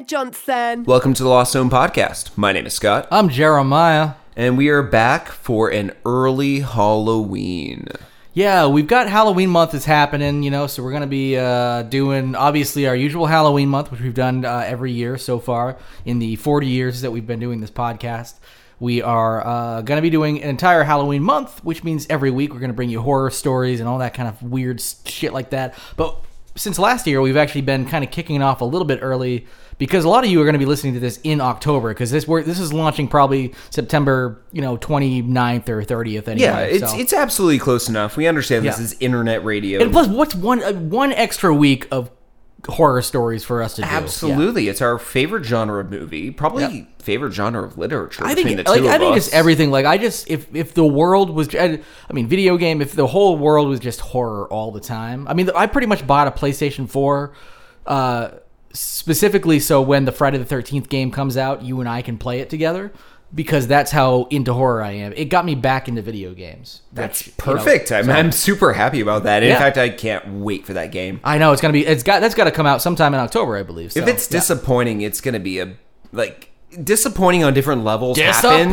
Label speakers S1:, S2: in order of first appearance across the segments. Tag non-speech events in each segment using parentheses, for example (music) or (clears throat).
S1: Jeremiah Johnson.
S2: Welcome to the Lost Zone podcast. My name is Scott,
S3: I'm Jeremiah.
S2: and we are back for an early Halloween.
S3: Yeah, we've got Halloween month is happening, you know, so we're going to be uh, doing obviously our usual Halloween month, which we've done uh, every year so far in the 40 years that we've been doing this podcast. We are uh, going to be doing an entire Halloween month, which means every week we're going to bring you horror stories and all that kind of weird shit like that. But since last year, we've actually been kind of kicking it off a little bit early because a lot of you are going to be listening to this in October because this we're, this is launching probably September, you know, 29th or 30th anyway.
S2: Yeah, it's
S3: so.
S2: it's absolutely close enough. We understand this
S3: Yeah.
S2: is internet radio.
S3: And plus, what's one uh, one extra week of horror stories for us to do?
S2: absolutely, it's our favorite genre of movie, probably
S3: Yeah.
S2: favorite genre of literature.
S3: I
S2: between
S3: think
S2: the
S3: like
S2: two
S3: I think
S2: us.
S3: it's everything. Like I just if if the world was I mean video game if the whole world was just horror all the time. I mean I pretty much bought a PlayStation 4 uh specifically so when the Friday the 13th game comes out, you and I can play it together because that's how into horror I am. It got me back into video games.
S2: That's
S3: which, you know,
S2: perfect. I'm,
S3: so-
S2: I'm super happy about that. In
S3: Yeah.
S2: fact, I can't wait for that game.
S3: I know it's going to be it's got that's got to come out sometime in October, I believe.
S2: if it's
S3: yeah.
S2: disappointing, it's going to be a like disappointing on different levels. happens.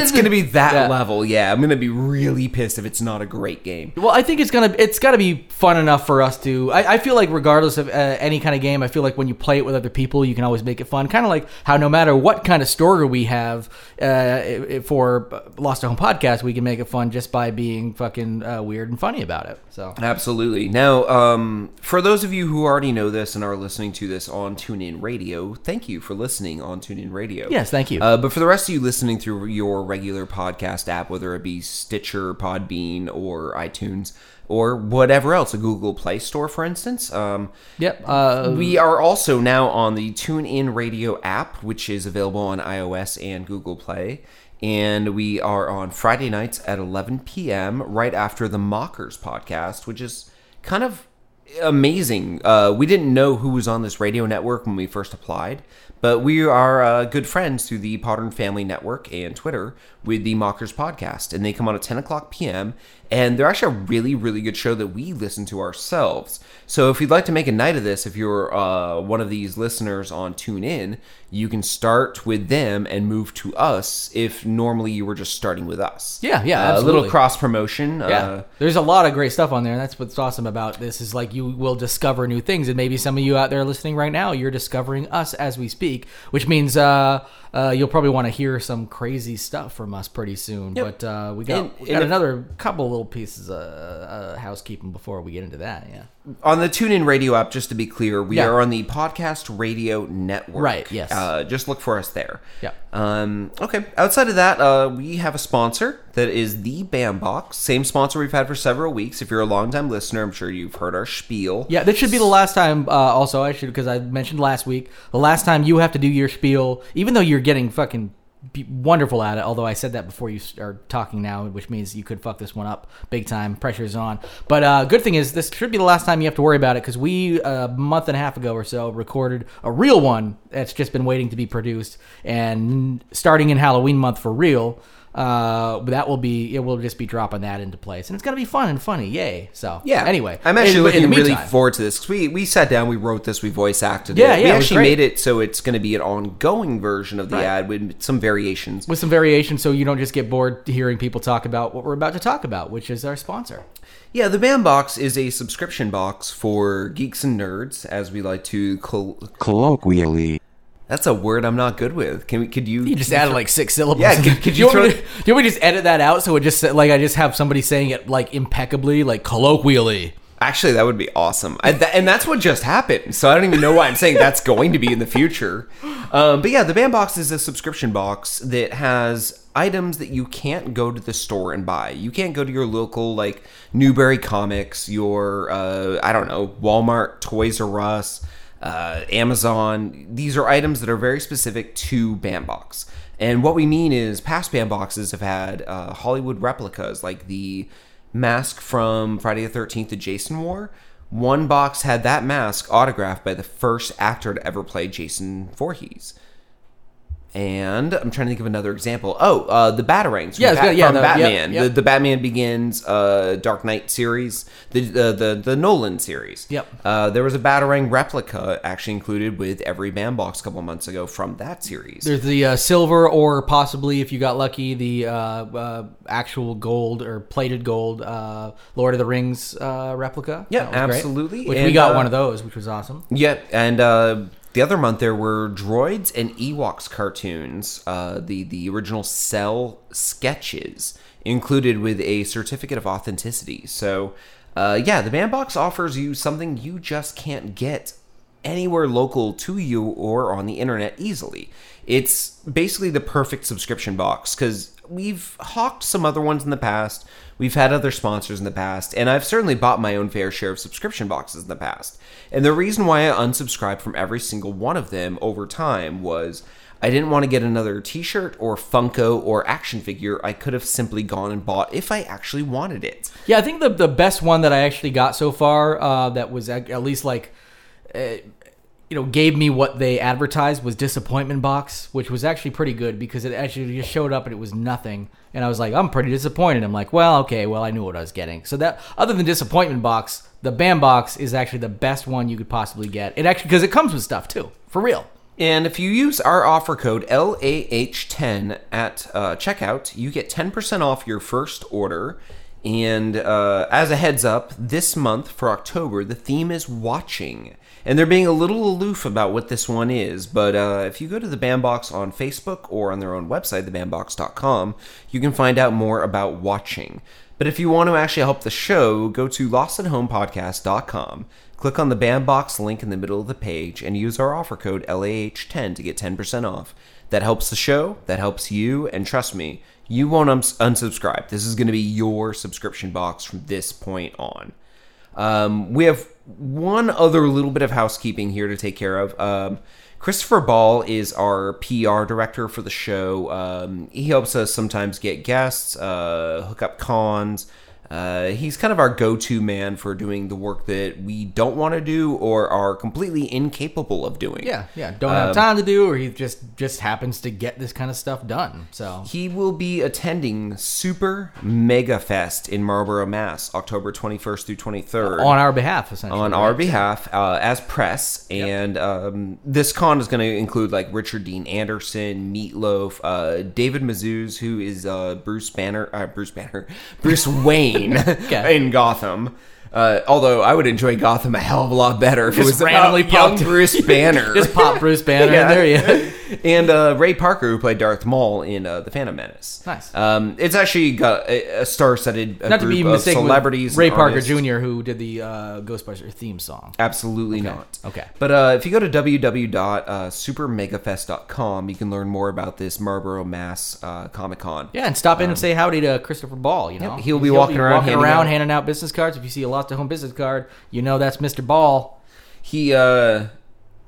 S2: It's going to be that
S3: Yeah.
S2: level. Yeah, I'm going to be really pissed if it's not a great game.
S3: Well, I think it's gonna it's gotta be fun enough for us to. I, I feel like regardless of uh, any kind of game, I feel like when you play it with other people, you can always make it fun. Kind of like how no matter what kind of story we have uh, i- i- for Lost at Home podcast, we can make it fun just by being fucking uh, weird and funny about it. So
S2: Absolutely. Now, um, for those of you who already know this and are listening to this on TuneIn Radio, thank you for listening on TuneIn Radio.
S3: Yes, thank you.
S2: Uh, but for the rest of you listening through your regular podcast app, whether it be Stitcher, Podbean, or iTunes, or whatever else, a Google Play Store, for instance, um,
S3: yep. Uh,
S2: we are also now on the TuneIn Radio app, which is available on iOS and Google Play. And we are on Friday nights at 11 p.m., right after the Mockers podcast, which is kind of amazing. Uh, we didn't know who was on this radio network when we first applied, but we are uh, good friends through the Modern Family Network and Twitter with the Mockers podcast. And they come on at 10 o'clock p.m., and they're actually a really, really good show that we listen to ourselves. So if you'd like to make a night of this, if you're uh, one of these listeners on TuneIn, you can start with them and move to us if normally you were just starting with us.
S3: Yeah, yeah,
S2: Uh, a little cross promotion.
S3: yeah,
S2: Uh,
S3: there's a lot of great stuff on there, and that's what's awesome about this. Is like you will discover new things, and maybe some of you out there listening right now, you're discovering us as we speak, which means uh, uh, you'll probably want to hear some crazy stuff from us pretty soon. But uh, we got
S2: And-
S3: we got another couple little pieces of uh, housekeeping before we get into that. Yeah,
S2: on the TuneIn Radio app, just to be clear, we
S3: Yeah.
S2: are on the Podcast Radio Network.
S3: Right, yes.
S2: Uh, just look for us there.
S3: Yeah.
S2: Um, okay. Outside of that, uh, we have a sponsor that is the Bam Box. Same sponsor we've had for several weeks. If you're a longtime listener, I'm sure you've heard our spiel.
S3: yeah. This should be the last time. Uh, also, I should because I mentioned last week the last time you have to do your spiel, even though you're getting fucking be wonderful at it. Although I said that before you are talking now, which means you could fuck this one up big time. Pressure's on. But uh, good thing is this should be the last time you have to worry about it because we uh, a month and a half ago or so recorded a real one that's just been waiting to be produced and starting in Halloween month for real. Uh, that will be it. Will just be dropping that into place, and it's gonna be fun and funny. Yay! So
S2: Yeah.
S3: Anyway,
S2: I'm actually
S3: in- in
S2: looking
S3: the
S2: really forward to this 'cause we we sat down, we wrote this, we voice acted
S3: Yeah,
S2: it.
S3: yeah,
S2: we actually
S3: great.
S2: made it so it's going to be an ongoing version of the
S3: Right.
S2: ad with some variations.
S3: with some variations, so you don't just get bored hearing people talk about what we're about to talk about, which is our sponsor.
S2: Yeah, the Bam Box is a subscription box for geeks and nerds, as we like to call.
S4: colloquially.
S2: That's a word I'm not good with. Can we? Could you?
S3: You just added like six syllables.
S2: Yeah, could- could (laughs)
S3: do
S2: you
S3: you, want me
S2: throw-
S3: to, do you want me to just edit that out so it just like I just have somebody saying it like impeccably, like colloquially?
S2: Actually, that would be awesome. I, th- and that's what just happened. So I don't even know why I'm saying that's going to be in the future. Um, but yeah, the Bam Box is a subscription box that has items that you can't go to the store and buy. You can't go to your local like Newbury Comics, your uh, I don't know Walmart, Toys R Us, uh, Amazon. These are items that are very specific to Bam Box. And what we mean is past Bam Boxes have had uh, Hollywood replicas like the mask from Friday the 13th that Jason wore. One box had that mask autographed by the first actor to ever play Jason Voorhees. And I'm trying to think of another example. Oh, uh, the Batarangs. from
S3: Yeah,
S2: Bat-
S3: Yeah,
S2: from
S3: the-
S2: Batman.
S3: yep.
S2: The, the Batman Begins, uh, Dark Knight series, the the the, the Nolan series.
S3: Yep.
S2: Uh, there was a Batarang replica actually included with every Bam Box a couple months ago from that series.
S3: There's the uh, silver, or possibly, if you got lucky, the uh, uh, actual gold or plated gold uh, Lord of the Rings uh, replica.
S2: Yeah,
S3: was great.
S2: absolutely.
S3: Which we got
S2: uh,
S3: one of those, which was awesome.
S2: Yeah, and uh, the other month there were droids and Ewoks cartoons, uh, the the original Cel sketches included with a certificate of authenticity. So, uh, yeah, the Bam Box offers you something you just can't get anywhere local to you or on the internet easily. It's basically the perfect subscription box because we've hawked some other ones in the past. We've had other sponsors in the past, and I've certainly bought my own fair share of subscription boxes in the past. And the reason why I unsubscribed from every single one of them over time was I didn't want to get another t shirt or Funko or action figure I could have simply gone and bought if I actually wanted it.
S3: Yeah, I think the the best one that I actually got so far uh, that was at, at least like, uh, you know, gave me what they advertised was Disappointment Box, which was actually pretty good because it actually just showed up and it was nothing, and I was like, I'm pretty disappointed. I'm like, well, okay, well, I knew what I was getting. So that other than Disappointment Box, the Bam Box is actually the best one you could possibly get. It actually because it comes with stuff too, for real.
S2: And if you use our offer code LAH10 at uh, checkout, you get 10% off your first order. And uh, as a heads up, this month for October, the theme is watching. And they're being a little aloof about what this one is. But uh, if you go to the Bam Box on Facebook or on their own website, thebambox.com, you can find out more about watching. But if you want to actually help the show, go to lostathomepodcast.com, click on the Bam Box link in the middle of the page, and use our offer code LAH10 to get 10% off. That helps the show, that helps you, and trust me, you won't uns- unsubscribe. This is going to be your subscription box from this point on. Um, we have one other little bit of housekeeping here to take care of. Um, Christopher Ball is our PR director for the show. Um, he helps us sometimes get guests, uh, hook up cons. Uh, he's kind of our go-to man for doing the work that we don't want to do or are completely incapable of doing.
S3: Yeah, yeah. Don't have time to do, or he just just happens to get this kind of stuff done. So
S2: He will be attending Super Mega Fest in Marlborough, Mass, October 21st through 23rd.
S3: on our behalf, essentially.
S2: on
S3: right?
S2: our behalf uh, as press, and um, this con is going to include like Richard Dean Anderson, Meatloaf, uh, David Mazouz, who is uh, Bruce Banner, uh, Bruce Banner, (laughs) Bruce Wayne (laughs)
S3: Okay.
S2: in Gotham. Uh, although I would enjoy Gotham a hell of a lot better if it was
S3: randomly (laughs) popped-
S2: Bruce Banner.
S3: Just pop Bruce Banner
S2: Yeah.
S3: there, yeah. (laughs)
S2: and uh, Ray Parker, who played Darth Maul in uh, The Phantom Menace.
S3: Nice.
S2: Um, it's actually got a, a star-studded uh,
S3: Not to be
S2: of
S3: mistaken
S2: celebrities.
S3: with Ray Parker
S2: artists.
S3: Jr., who did the uh, Ghostbusters theme song.
S2: Absolutely not.
S3: Okay.
S2: But uh, if you go to www.supermegafest.com, you can learn more about this Marlborough Mass uh, Comic Con.
S3: Yeah, and stop in and say howdy to Christopher Ball. You know,
S2: Um, he'll be walking around
S3: walking
S2: handing
S3: around
S2: out-
S3: handing out business cards. If you see a lost at home business card, you know that's Mr. Ball.
S2: He, uh,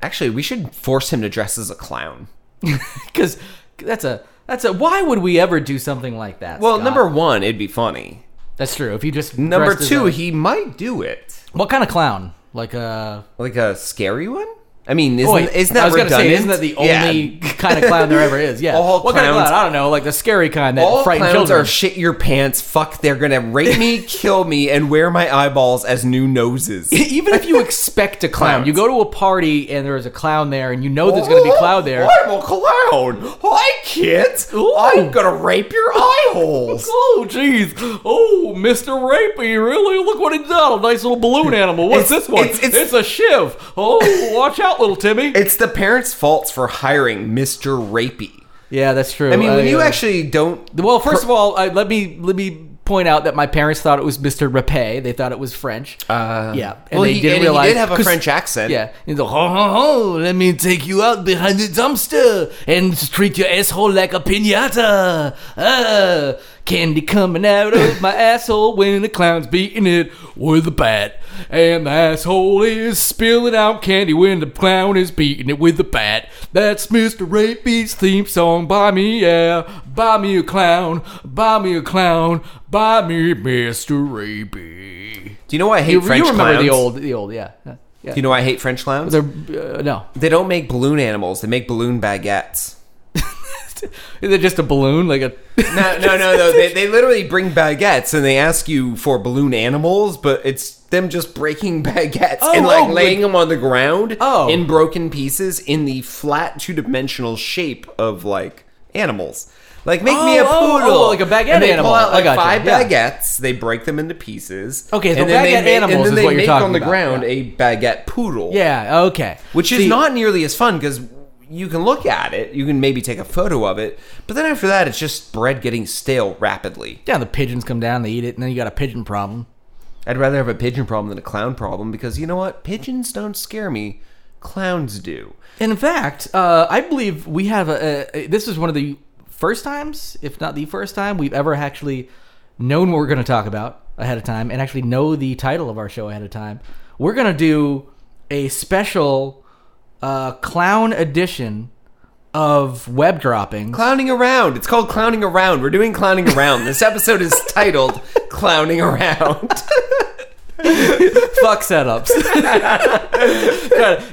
S2: actually, we should force him to dress as a clown. (laughs)
S3: Because that's a that's a. Why would we ever do something like that?
S2: Well,
S3: Scott?
S2: number one, it'd be funny.
S3: that's true. If you just
S2: Number two,
S3: a-
S2: he might do it.
S3: what kind of clown? Like a.
S2: Like a scary one? I mean, isn't,
S3: Oh, wait,
S2: isn't that
S3: I was gonna say, isn't that the
S2: Yeah.
S3: only kind of clown there ever is? (laughs) Yeah.
S2: All
S3: what kind of clown? I don't know, like the scary kind that
S2: All
S3: frightens
S2: clowns
S3: children.
S2: are shit your pants, fuck, they're gonna rape me, (laughs) kill me, and wear my eyeballs as new noses. (laughs)
S3: Even if you expect a clown,
S2: Clowns.
S3: you go to a party and there is a clown there, and you know there's going to be oh, a clown there.
S2: I'm a clown. Hi, kids.
S3: Ooh.
S2: I'm gonna rape your eye holes.
S3: Oh, jeez. Oh, Mr. Rapey, really? Look what he done. A nice little balloon animal. What's
S2: It's-
S3: this one?
S2: it's-
S3: It's,
S2: it's-
S3: a shiv. Oh, watch out, little Timmy.
S2: It's the parents' faults for hiring Mr. Rapey.
S3: yeah, that's true.
S2: I mean, when you
S3: uh,
S2: actually don't.
S3: Well, first of all, uh, let me let me point out that my parents thought it was Mr. Rapé. They thought it was French.
S2: Uh,
S3: yeah,
S2: well, he, and he did have a French accent.
S3: Yeah, he's like, ho ho ho, let me take you out behind the dumpster and treat your asshole like a pinata. Ah, candy coming out of my asshole when the clown's beating it with a bat. And the asshole is spilling out candy when the clown is beating it with a bat. That's Mr. Rapey's theme song. Buy me, yeah, buy me a clown, buy me a clown, buy me Mr. Rapey.
S2: Do you know why I hate
S3: You,
S2: French
S3: you remember
S2: clowns?
S3: the old, the old, yeah. yeah.
S2: Do you know why I hate French clowns?
S3: They're, uh, no.
S2: They don't make balloon animals. They make balloon baguettes. (laughs)
S3: Is it just a balloon, like a?
S2: No, no, no, no. (laughs) They, they literally bring baguettes and they ask you for balloon animals, but it's them just breaking (laughs) baguettes
S3: Oh,
S2: and like
S3: oh,
S2: laying
S3: like-
S2: them on the ground
S3: Oh.
S2: in broken pieces in the flat two dimensional shape of like animals. Like make me a
S3: Oh, oh, oh
S2: poodle,
S3: oh, like a baguette
S2: and they
S3: animal.
S2: Pull out
S3: I
S2: like
S3: gotcha,
S2: five
S3: yeah.
S2: baguettes. They break them into pieces.
S3: Okay, so
S2: and then they
S3: baguette animals
S2: and then they make on the
S3: about,
S2: ground
S3: yeah.
S2: a baguette poodle.
S3: Yeah. Okay.
S2: which is not nearly as fun because you can look at it, you can maybe take a photo of it, but then after that, it's just bread getting stale rapidly.
S3: Yeah, the pigeons come down, they eat it, and then you got a pigeon problem.
S2: I'd rather have a pigeon problem than a clown problem because you know what? Pigeons don't scare me, clowns do.
S3: And in fact, uh, I believe we have a, a. This is one of the first times, if not the first time, we've ever actually known what we're going to talk about ahead of time and actually know the title of our show ahead of time. We're going to do a special uh, clown edition of web droppings.
S2: Clowning around. It's called clowning around. We're doing clowning around. This episode is titled Clowning Around. (laughs)
S3: Fuck setups.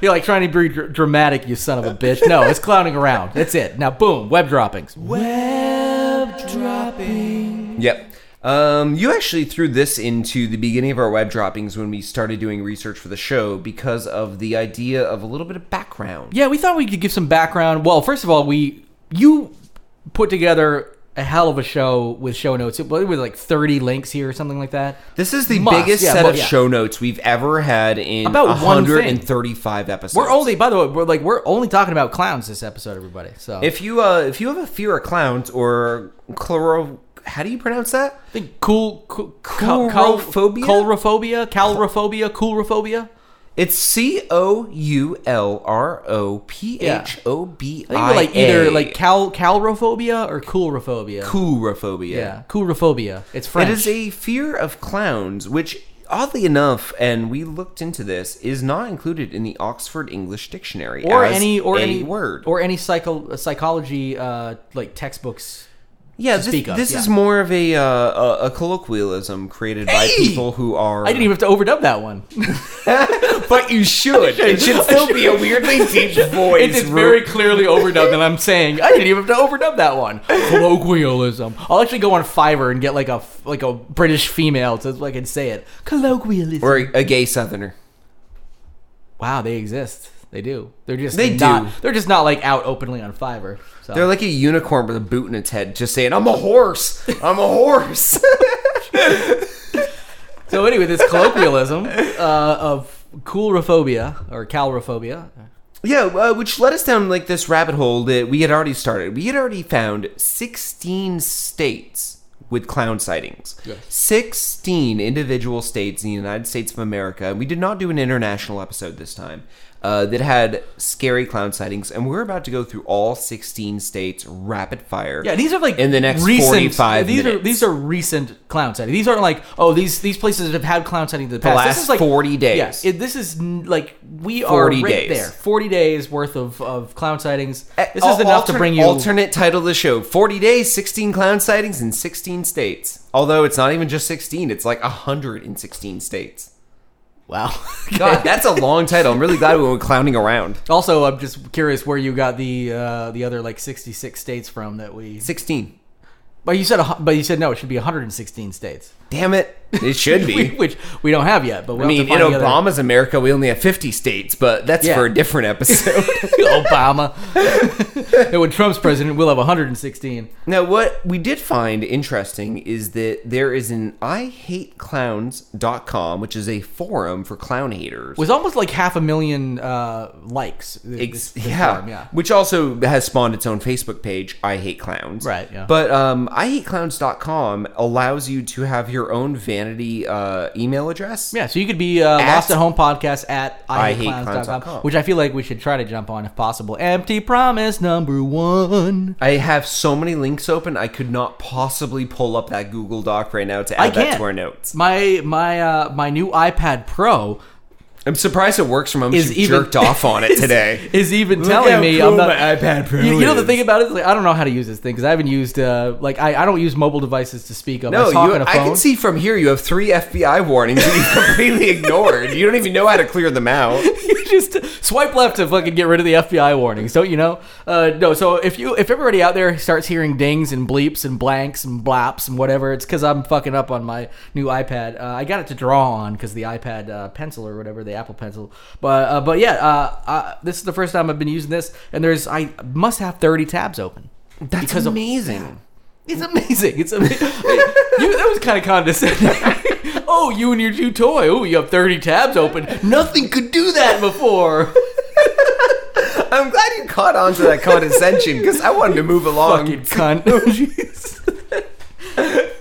S3: You're like trying to be dramatic, you son of a bitch. No, it's clowning around. That's it. Now, boom, web droppings. Web dropping.
S2: Yep. Um, you actually threw this into the beginning of our web droppings when we started doing research for the show because of the idea of a little bit of background.
S3: Yeah, we thought we could give some background. Well, first of all, we you put together a hell of a show with show notes. It was like 30 links here or something like that.
S2: This is the
S3: Must,
S2: biggest
S3: yeah,
S2: set
S3: well,
S2: of
S3: yeah.
S2: show notes we've ever had in
S3: About
S2: 135 episodes.
S3: We're only, by the way, we're like we're only talking about clowns this episode, everybody. So
S2: if you uh if you have a fear of clowns or chloro how do you pronounce that?
S3: I think cool, cool
S2: Coulrophobia?
S3: coulrophobia, calrophobia, coulrophobia.
S2: It's C O U L R O P H O B
S3: I we're like either like cal calrophobia or coulrophobia.
S2: coulrophobia.
S3: yeah, coulrophobia. It's French.
S2: It is a fear of clowns, which oddly enough, and we looked into this, is not included in the Oxford English Dictionary
S3: or any or
S2: a
S3: any
S2: word.
S3: or any psycho psychology uh, like textbooks.
S2: Yeah, this,
S3: speak of,
S2: this
S3: yeah.
S2: is more of a, uh, a a colloquialism created by people who are.
S3: I didn't even have to overdub that one. (laughs) (laughs)
S2: but you should. It should still be a weirdly (laughs) deep voice.
S3: It is very clearly overdubbed, and I'm saying I didn't even have to overdub that one. Colloquialism. I'll actually go on Fiverr and get like a like a British female so I can say it. Colloquialism.
S2: or a gay southerner.
S3: wow, they exist. They do. They're just
S2: They
S3: not,
S2: do.
S3: They're just not like out openly on Fiverr. So.
S2: They're like a unicorn with a boot in its head, just saying, "I'm a horse. I'm a horse." (laughs)
S3: so anyway, this colloquialism uh, of coulrophobia or calrophobia.
S2: Yeah, uh, which led us down like this rabbit hole that we had already started. We had already found 16 states with clown sightings.
S3: Yes.
S2: 16 individual states in the United States of America. We did not do an international episode this time. Uh, that had scary clown sightings, and we're about to go through all 16 states rapid fire.
S3: Yeah, these are like
S2: in the next
S3: recent,
S2: 45
S3: These
S2: minutes.
S3: are these are recent clown sightings. These aren't like oh these these places have had clown sightings in the
S2: The
S3: past.
S2: last
S3: this is like
S2: 40 days.
S3: Yeah, this is like we are right
S2: days.
S3: there. Forty days worth of, of clown sightings. This is enough to bring you.
S2: alternate title of the show 40 days 16 clown sightings in 16 states although it's not even just 16 it's like 116 states
S3: wow. (laughs)
S2: god that's a long title i'm really glad we went clowning around
S3: also, I'm just curious where you got the uh, the other like 66 states from that we.
S2: 16
S3: But you said a but you said no. It should be 116 states,
S2: damn it (laughs) it should be (laughs)
S3: which we don't have yet. But we'll
S2: i mean in
S3: the other-
S2: obama's america we only have 50 states but that's
S3: Yeah.
S2: for a different episode (laughs)
S3: Obama. and when Trump's president, we'll have 116.
S2: now what we did find interesting is that there is an i hate ihateclowns.com which is a forum for clown haters
S3: was almost like half a million uh, likes. this- this
S2: yeah.
S3: forum, yeah.
S2: which also has spawned its own Facebook page, I Hate Clowns.
S3: Right, yeah.
S2: But um, IHateClowns.com allows you to have your own vanity uh, email address.
S3: Yeah, so you could be uh, Lost at Home podcast at
S2: IHateClowns.com.
S3: which I feel like we should try to jump on if possible. Empty promise number one.
S2: I have so many links open, I could not possibly pull up that Google Doc right now to
S3: I
S2: add that
S3: can't.
S2: to our notes.
S3: My my uh, my new iPad Pro
S2: I'm surprised it works from home.
S3: Is even-
S2: jerked off on it (laughs) today.
S3: is even
S2: Look
S3: telling
S2: how
S3: me
S2: cool
S3: I'm not.
S2: my iPad Pro
S3: you, you know the thing about it is like I don't know how to use this thing because I haven't used uh like I, I don't use mobile devices to speak of.
S2: No,
S3: I
S2: you,
S3: on a
S2: I
S3: phone.
S2: can see from here you have three FBI warnings that you've (laughs) completely ignored. You don't even know how to clear them out. (laughs)
S3: you just swipe left to fucking get rid of the FBI warnings, don't you know? Uh, no, so if you if everybody out there starts hearing dings and bleeps and blanks and blaps and whatever, it's because I'm fucking up on my new iPad. Uh, I got it to draw on because the iPad uh, Pencil or whatever, the Apple Pencil. But uh, but yeah, uh, uh, this is the first time I've been using this, and there's I must have 30 tabs open.
S2: That's
S3: Because of-
S2: amazing.
S3: It's amazing. It's amazing. (laughs) you, that was kind of condescending. (laughs) oh, you and your new toy. Oh, you have 30 tabs open. Nothing could do that before. (laughs)
S2: I'm glad you caught on to that condescension because I wanted to move along.
S3: Fucking cunt. Oh, jeez.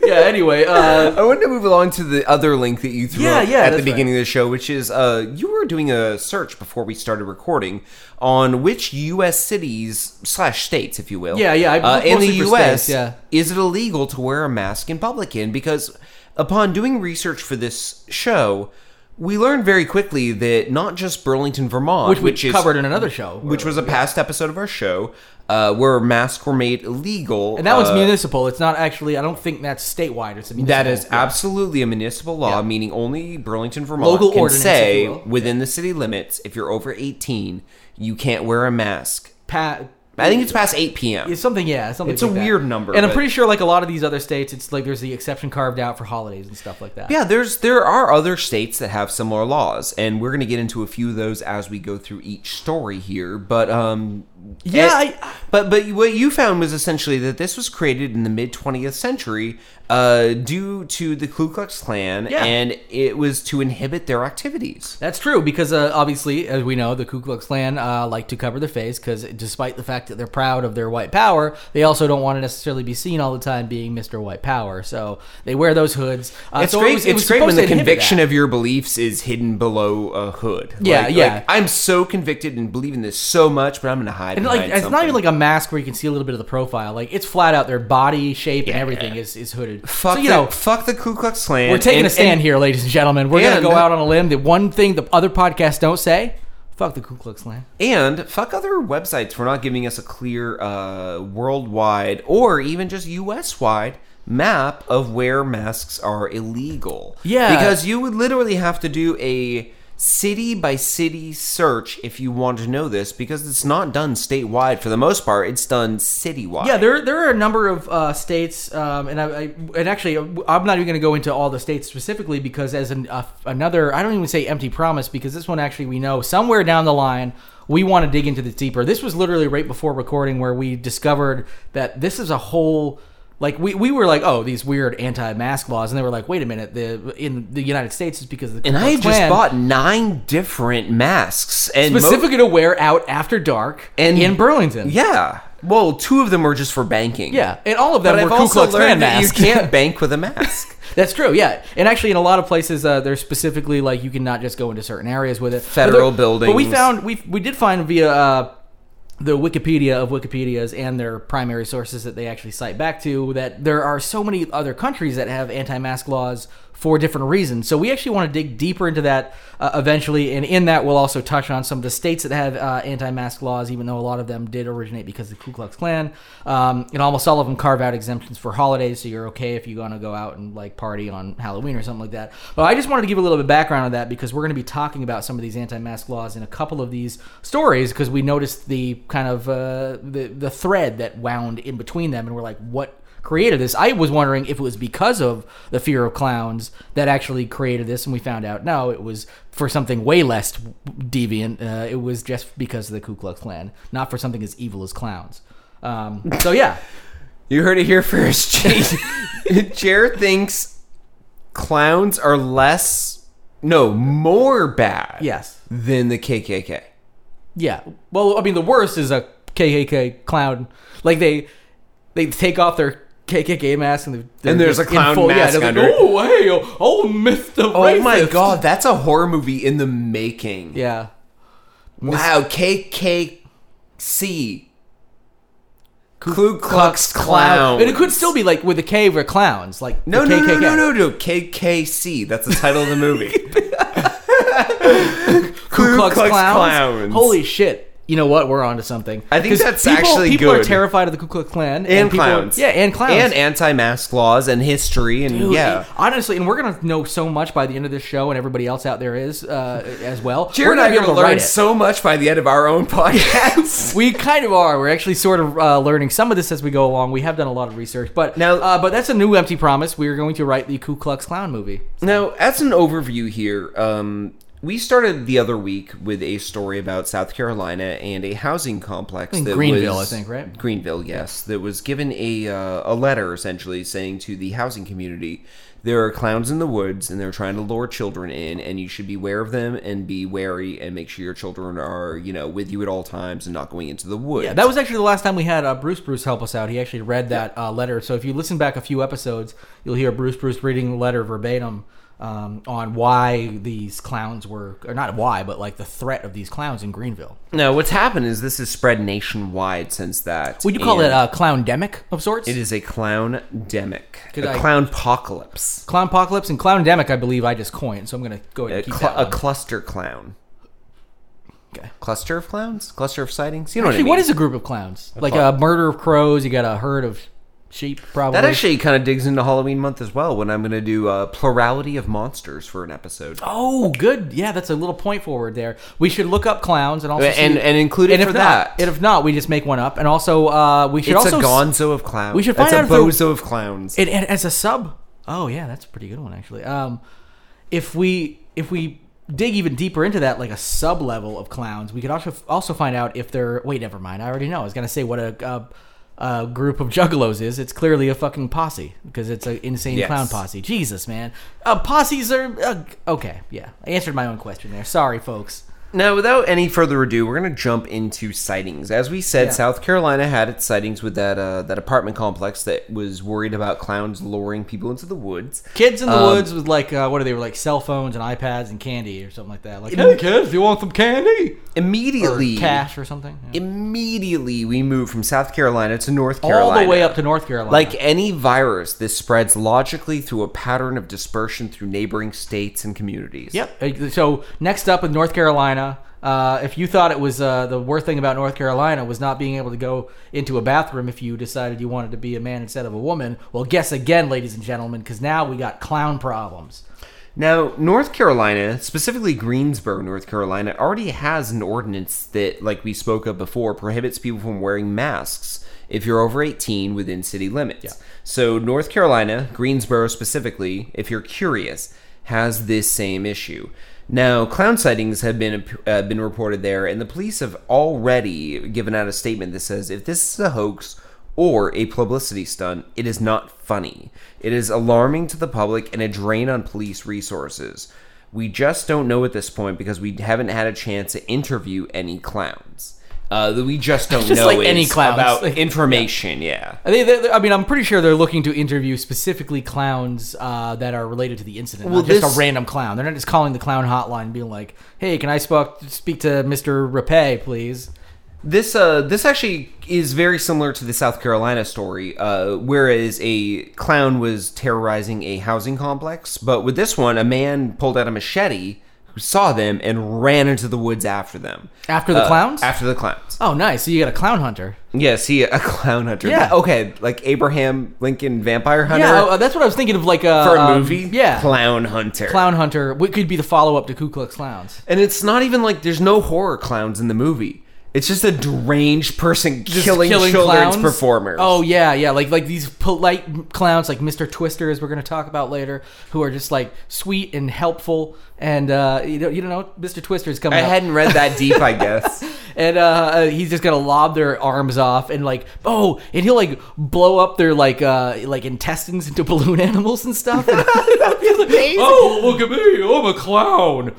S3: Yeah, anyway, uh,
S2: I wanted to move along to the other link that you threw
S3: Yeah, yeah,
S2: at the beginning of the show, which is uh, you were doing a search before we started recording on which U.S. cities slash states, if you will.
S3: Yeah, yeah,
S2: Uh, in the U.S.,
S3: states, yeah.
S2: is it illegal to wear a mask in public? In because upon doing research for this show, we learned very quickly that not just Burlington, Vermont,
S3: which we
S2: which is
S3: covered in another show.
S2: which was a past episode of our show, uh, where masks were made illegal.
S3: and that was
S2: uh,
S3: municipal. It's not actually, I don't think that's statewide. It's a municipal.
S2: That is
S3: yeah.
S2: absolutely a municipal law,
S3: Yeah.
S2: meaning only Burlington, Vermont
S3: Local
S2: can say
S3: if you will.
S2: within the city limits, if you're over 18, you can't wear a mask.
S3: Pa-
S2: I think it's past 8 p.m.
S3: It's something, yeah, something.
S2: It's a
S3: that.
S2: weird number,
S3: and I'm pretty sure, like a lot of these other states, it's like there's the exception carved out for holidays and stuff like that.
S2: Yeah, there's there are other states that have similar laws, and we're going to get into a few of those as we go through each story here. But um,
S3: Yeah,
S2: it- but but what you found was essentially that this was created in the mid 20th century uh, due to the Ku Klux Klan,
S3: Yeah.
S2: and it was to inhibit their activities.
S3: That's true because uh, obviously, as we know, the Ku Klux Klan uh, like to cover their face because, despite the fact that they're proud of their white power, they also don't want to necessarily be seen all the time being Mr. White Power. So they wear those hoods. Uh,
S2: It's
S3: so it
S2: great.
S3: was- it
S2: it's great when the conviction
S3: that.
S2: of your beliefs is hidden below a hood.
S3: Yeah,
S2: Like-
S3: yeah.
S2: like, I'm so convicted and believe in this so much, but I'm going to hide.
S3: And like, it's not even like a mask where you can see a little bit of the profile. Like, it's flat out. Their body shape and everything is, is hooded.
S2: fuck.
S3: so you
S2: the,
S3: know,
S2: fuck the Ku Klux Klan.
S3: we're taking
S2: and-
S3: a stand
S2: and-
S3: here, ladies and gentlemen. We're gonna go out on a limb. The one thing the other podcasts don't say: fuck the Ku Klux Klan.
S2: And fuck other websites for not giving us a clear uh, worldwide or even just US wide map of where masks are illegal.
S3: Yeah.
S2: Because you would literally have to do a city by city search if you want to know this because it's not done statewide for the most part, it's done citywide.
S3: Yeah, there there are a number of uh, states, um, and I, I and actually I'm not even going to go into all the states specifically because as an, uh, another I don't even say empty promise because this one actually we know somewhere down the line we want to dig into this deeper. This was literally right before recording where we discovered that this is a whole. Like we, we were like, oh, these weird anti-mask laws, and they were like, wait a minute, the in the United States is because of the
S2: And I had just bought nine different masks and mo-
S3: specifically to wear out after dark
S2: And-
S3: in Burlington.
S2: yeah. Well, two of them were just for banking.
S3: yeah, and all of them
S2: But
S3: were
S2: I've
S3: Ku Klux Klan
S2: that you can't (laughs) bank with a mask. (laughs)
S3: That's true, yeah. And actually, in a lot of places, uh, there's specifically like you cannot just go into certain areas with it.
S2: Federal
S3: but there- But we found we we did find via uh, the Wikipedia of Wikipedias and their primary sources that they actually cite back to that there are so many other countries that have anti-mask laws for different reasons. So we actually want to dig deeper into that uh, eventually, and in that we'll also touch on some of the states that have uh, anti-mask laws, even though a lot of them did originate because of the Ku Klux Klan. Um, and almost all of them carve out exemptions for holidays, so you're okay if you're going to go out and like party on Halloween or something like that. But I just wanted to give a little bit of background on that because we're going to be talking about some of these anti-mask laws in a couple of these stories because we noticed the kind of uh, the the thread that wound in between them, and we're like, what? Created this. I was wondering if it was because of the fear of clowns that actually created this, and we found out no, it was for something way less deviant. Uh, it was just because of the Ku Klux Klan, not for something as evil as clowns. Um, so yeah, (laughs)
S2: You heard it here first. Jared (laughs) thinks clowns are less, no, more bad
S3: yes,
S2: than the KKK.
S3: yeah. Well, I mean, the worst is a KKK clown. Like they they take off their KKK mask and,
S2: And there's a clown
S3: full,
S2: mask
S3: yeah,
S2: under
S3: Like,
S2: it.
S3: oh hey, oh, oh.
S2: Oh my god, that's a horror movie in the making.
S3: Yeah.
S2: Wow, KKC. Ku Klux Klan.
S3: And it could still be like with a K for clowns, like
S2: No, no, no, no, no, no. KKC. That's the title of the movie. (laughs)
S3: Ku Klux,
S2: Klux
S3: Klans.
S2: Klans.
S3: Holy shit. You know what? We're on to something.
S2: I think that's
S3: people,
S2: actually
S3: people are terrified of the Ku Klux Klan
S2: and
S3: people-
S2: clowns.
S3: Yeah, and clowns.
S2: And anti-mask laws and history and
S3: Dude,
S2: yeah.
S3: honestly, and we're gonna know so much by the end of this show, and everybody else out there is uh, as well.
S2: Jared
S3: we're
S2: and I
S3: gonna
S2: are
S3: able
S2: going
S3: to
S2: to
S3: write
S2: learn so much by the end of our own (laughs) podcast.
S3: We kind of are. We're actually sort of uh, learning some of this as we go along. We have done a lot of research, but
S2: Now-
S3: uh, but that's a new empty promise. We are going to write the Ku Klux Klan movie.
S2: Now, as an overview here, um, we started the other week with a story about South Carolina and a housing complex
S3: In
S2: that
S3: Greenville,
S2: was,
S3: I think, right?
S2: Greenville, yes, that was given a uh, a letter essentially saying to the housing community. There are clowns in the woods, and they're trying to lure children in, and you should be aware of them and be wary and make sure your children are, you know, with you at all times and not going into the woods.
S3: Yeah, that was actually the last time we had uh, Bruce Bruce help us out. He actually read that uh, letter. So if you listen back a few episodes, you'll hear Bruce Bruce reading the letter verbatim um, on why these clowns were, or not why, but like the threat of these clowns in Greenville.
S2: Now, what's happened is this has spread nationwide since that.
S3: Would you call it a clown demic of sorts?
S2: It is a clown demic,
S3: Could
S2: a
S3: I-
S2: clown apocalypse,
S3: Clown apocalypse and clown demic, I believe I just coined. So I'm going to go ahead
S2: a,
S3: and keep
S2: cl-
S3: that.
S2: a cluster clown,
S3: Okay.
S2: cluster of clowns, cluster of sightings. You know
S3: Actually,
S2: what I mean?
S3: is a group of clowns? like
S2: cl-
S3: a murder of crows. You got a herd of sheep, probably.
S2: that actually kind of digs into Halloween month as well. When I'm going to do a plurality of monsters for an episode,
S3: Oh, good. Yeah, that's a little point forward there. We should look up clowns and also
S2: and
S3: see-
S2: and include it
S3: and if
S2: for
S3: not,
S2: that.
S3: and if not, we just make one up. And also, uh, we should
S2: it's
S3: also
S2: a gonzo of clowns.
S3: we should find
S2: it's
S3: out
S2: a
S3: there-
S2: bozo of clowns.
S3: and, and as a sub. Oh yeah, that's a pretty good one actually. Um, if we if we dig even deeper into that, like a sub level of clowns, we could also also find out if they're. Wait, never mind. I already know. I was gonna say what a. a a group of juggalos is it's clearly a fucking posse because it's an insane
S2: Yes.
S3: clown posse. Jesus man. Uh, posses are uh, okay yeah. I answered my own question there. Sorry folks
S2: Now, without any further ado, we're going to jump into sightings. As we said,
S3: Yeah.
S2: South Carolina had its sightings with that uh, that apartment complex that was worried about clowns luring people into the woods.
S3: Kids in the
S2: Um,
S3: woods with like uh, what are they were like cell phones and iPads and candy or something like that. Like, hey kids, you want some candy or
S2: Immediately,
S3: cash or something? Yeah.
S2: immediately we move from South Carolina to North Carolina, All
S3: the way up to North Carolina.
S2: Like any virus, this spreads logically through a pattern of dispersion through neighboring states and communities.
S3: yep. So next up with North Carolina. Uh, if you thought it was uh, the worst thing about North Carolina was not being able to go into a bathroom if you decided you wanted to be a man instead of a woman, well, guess again, ladies and gentlemen, because now we got clown problems.
S2: Now, North Carolina, specifically Greensboro, North Carolina, already has an ordinance that, like we spoke of before, prohibits people from wearing masks if you're over 18 within city limits. So, North Carolina, Greensboro specifically, if you're curious, has this same issue. Now, clown sightings have been uh, been reported there, and the police have already given out a statement that says if this is a hoax or a publicity stunt, it is not funny. It is alarming to the public and a drain on police resources. We just don't know at this point because we haven't had a chance to interview any clowns. Uh, that we just don't (laughs)
S3: Just
S2: know
S3: like
S2: is
S3: any clowns.
S2: about (laughs)
S3: Like-
S2: information. Yeah.
S3: I, think they- I mean, I'm pretty sure they're looking to interview specifically clowns uh, that are related to the incident,
S2: Well,
S3: not just a random clown. They're not just calling the clown hotline and being like, "Hey, can I speak speak to Mr. Rapey, please?"
S2: This uh this actually is very similar to the South Carolina story, uh, whereas a clown was terrorizing a housing complex, but with this one, a man pulled out a machete, saw them and ran into the woods after them.
S3: After the
S2: Uh,
S3: clowns?
S2: After the clowns.
S3: Oh, nice. So you got a clown hunter.
S2: Yes, see, a (laughs) clown hunter.
S3: Yeah.
S2: okay, like Abraham Lincoln Vampire Hunter
S3: Yeah, uh, that's what I was thinking of. Like a
S2: for a
S3: um,
S2: movie.
S3: Yeah,
S2: Clown Hunter.
S3: clown hunter. What could be the follow up to Ku Klux Clowns?
S2: And it's not even like there's no horror clowns in the movie. It's just a deranged person killing, children's
S3: clowns?
S2: performers.
S3: Oh yeah, yeah, like like these polite clowns, like Mr. Twister, as we're going to talk about later, who are just like sweet and helpful, and uh, you know, you don't know, Mr. Twister is coming.
S2: I
S3: up.
S2: hadn't read that deep, I guess. (laughs)
S3: and uh, uh, he's just gonna lob their arms off and like oh and he'll like blow up their like uh like intestines into balloon (laughs) animals and stuff And I'd be like, oh look at me oh i'm a clown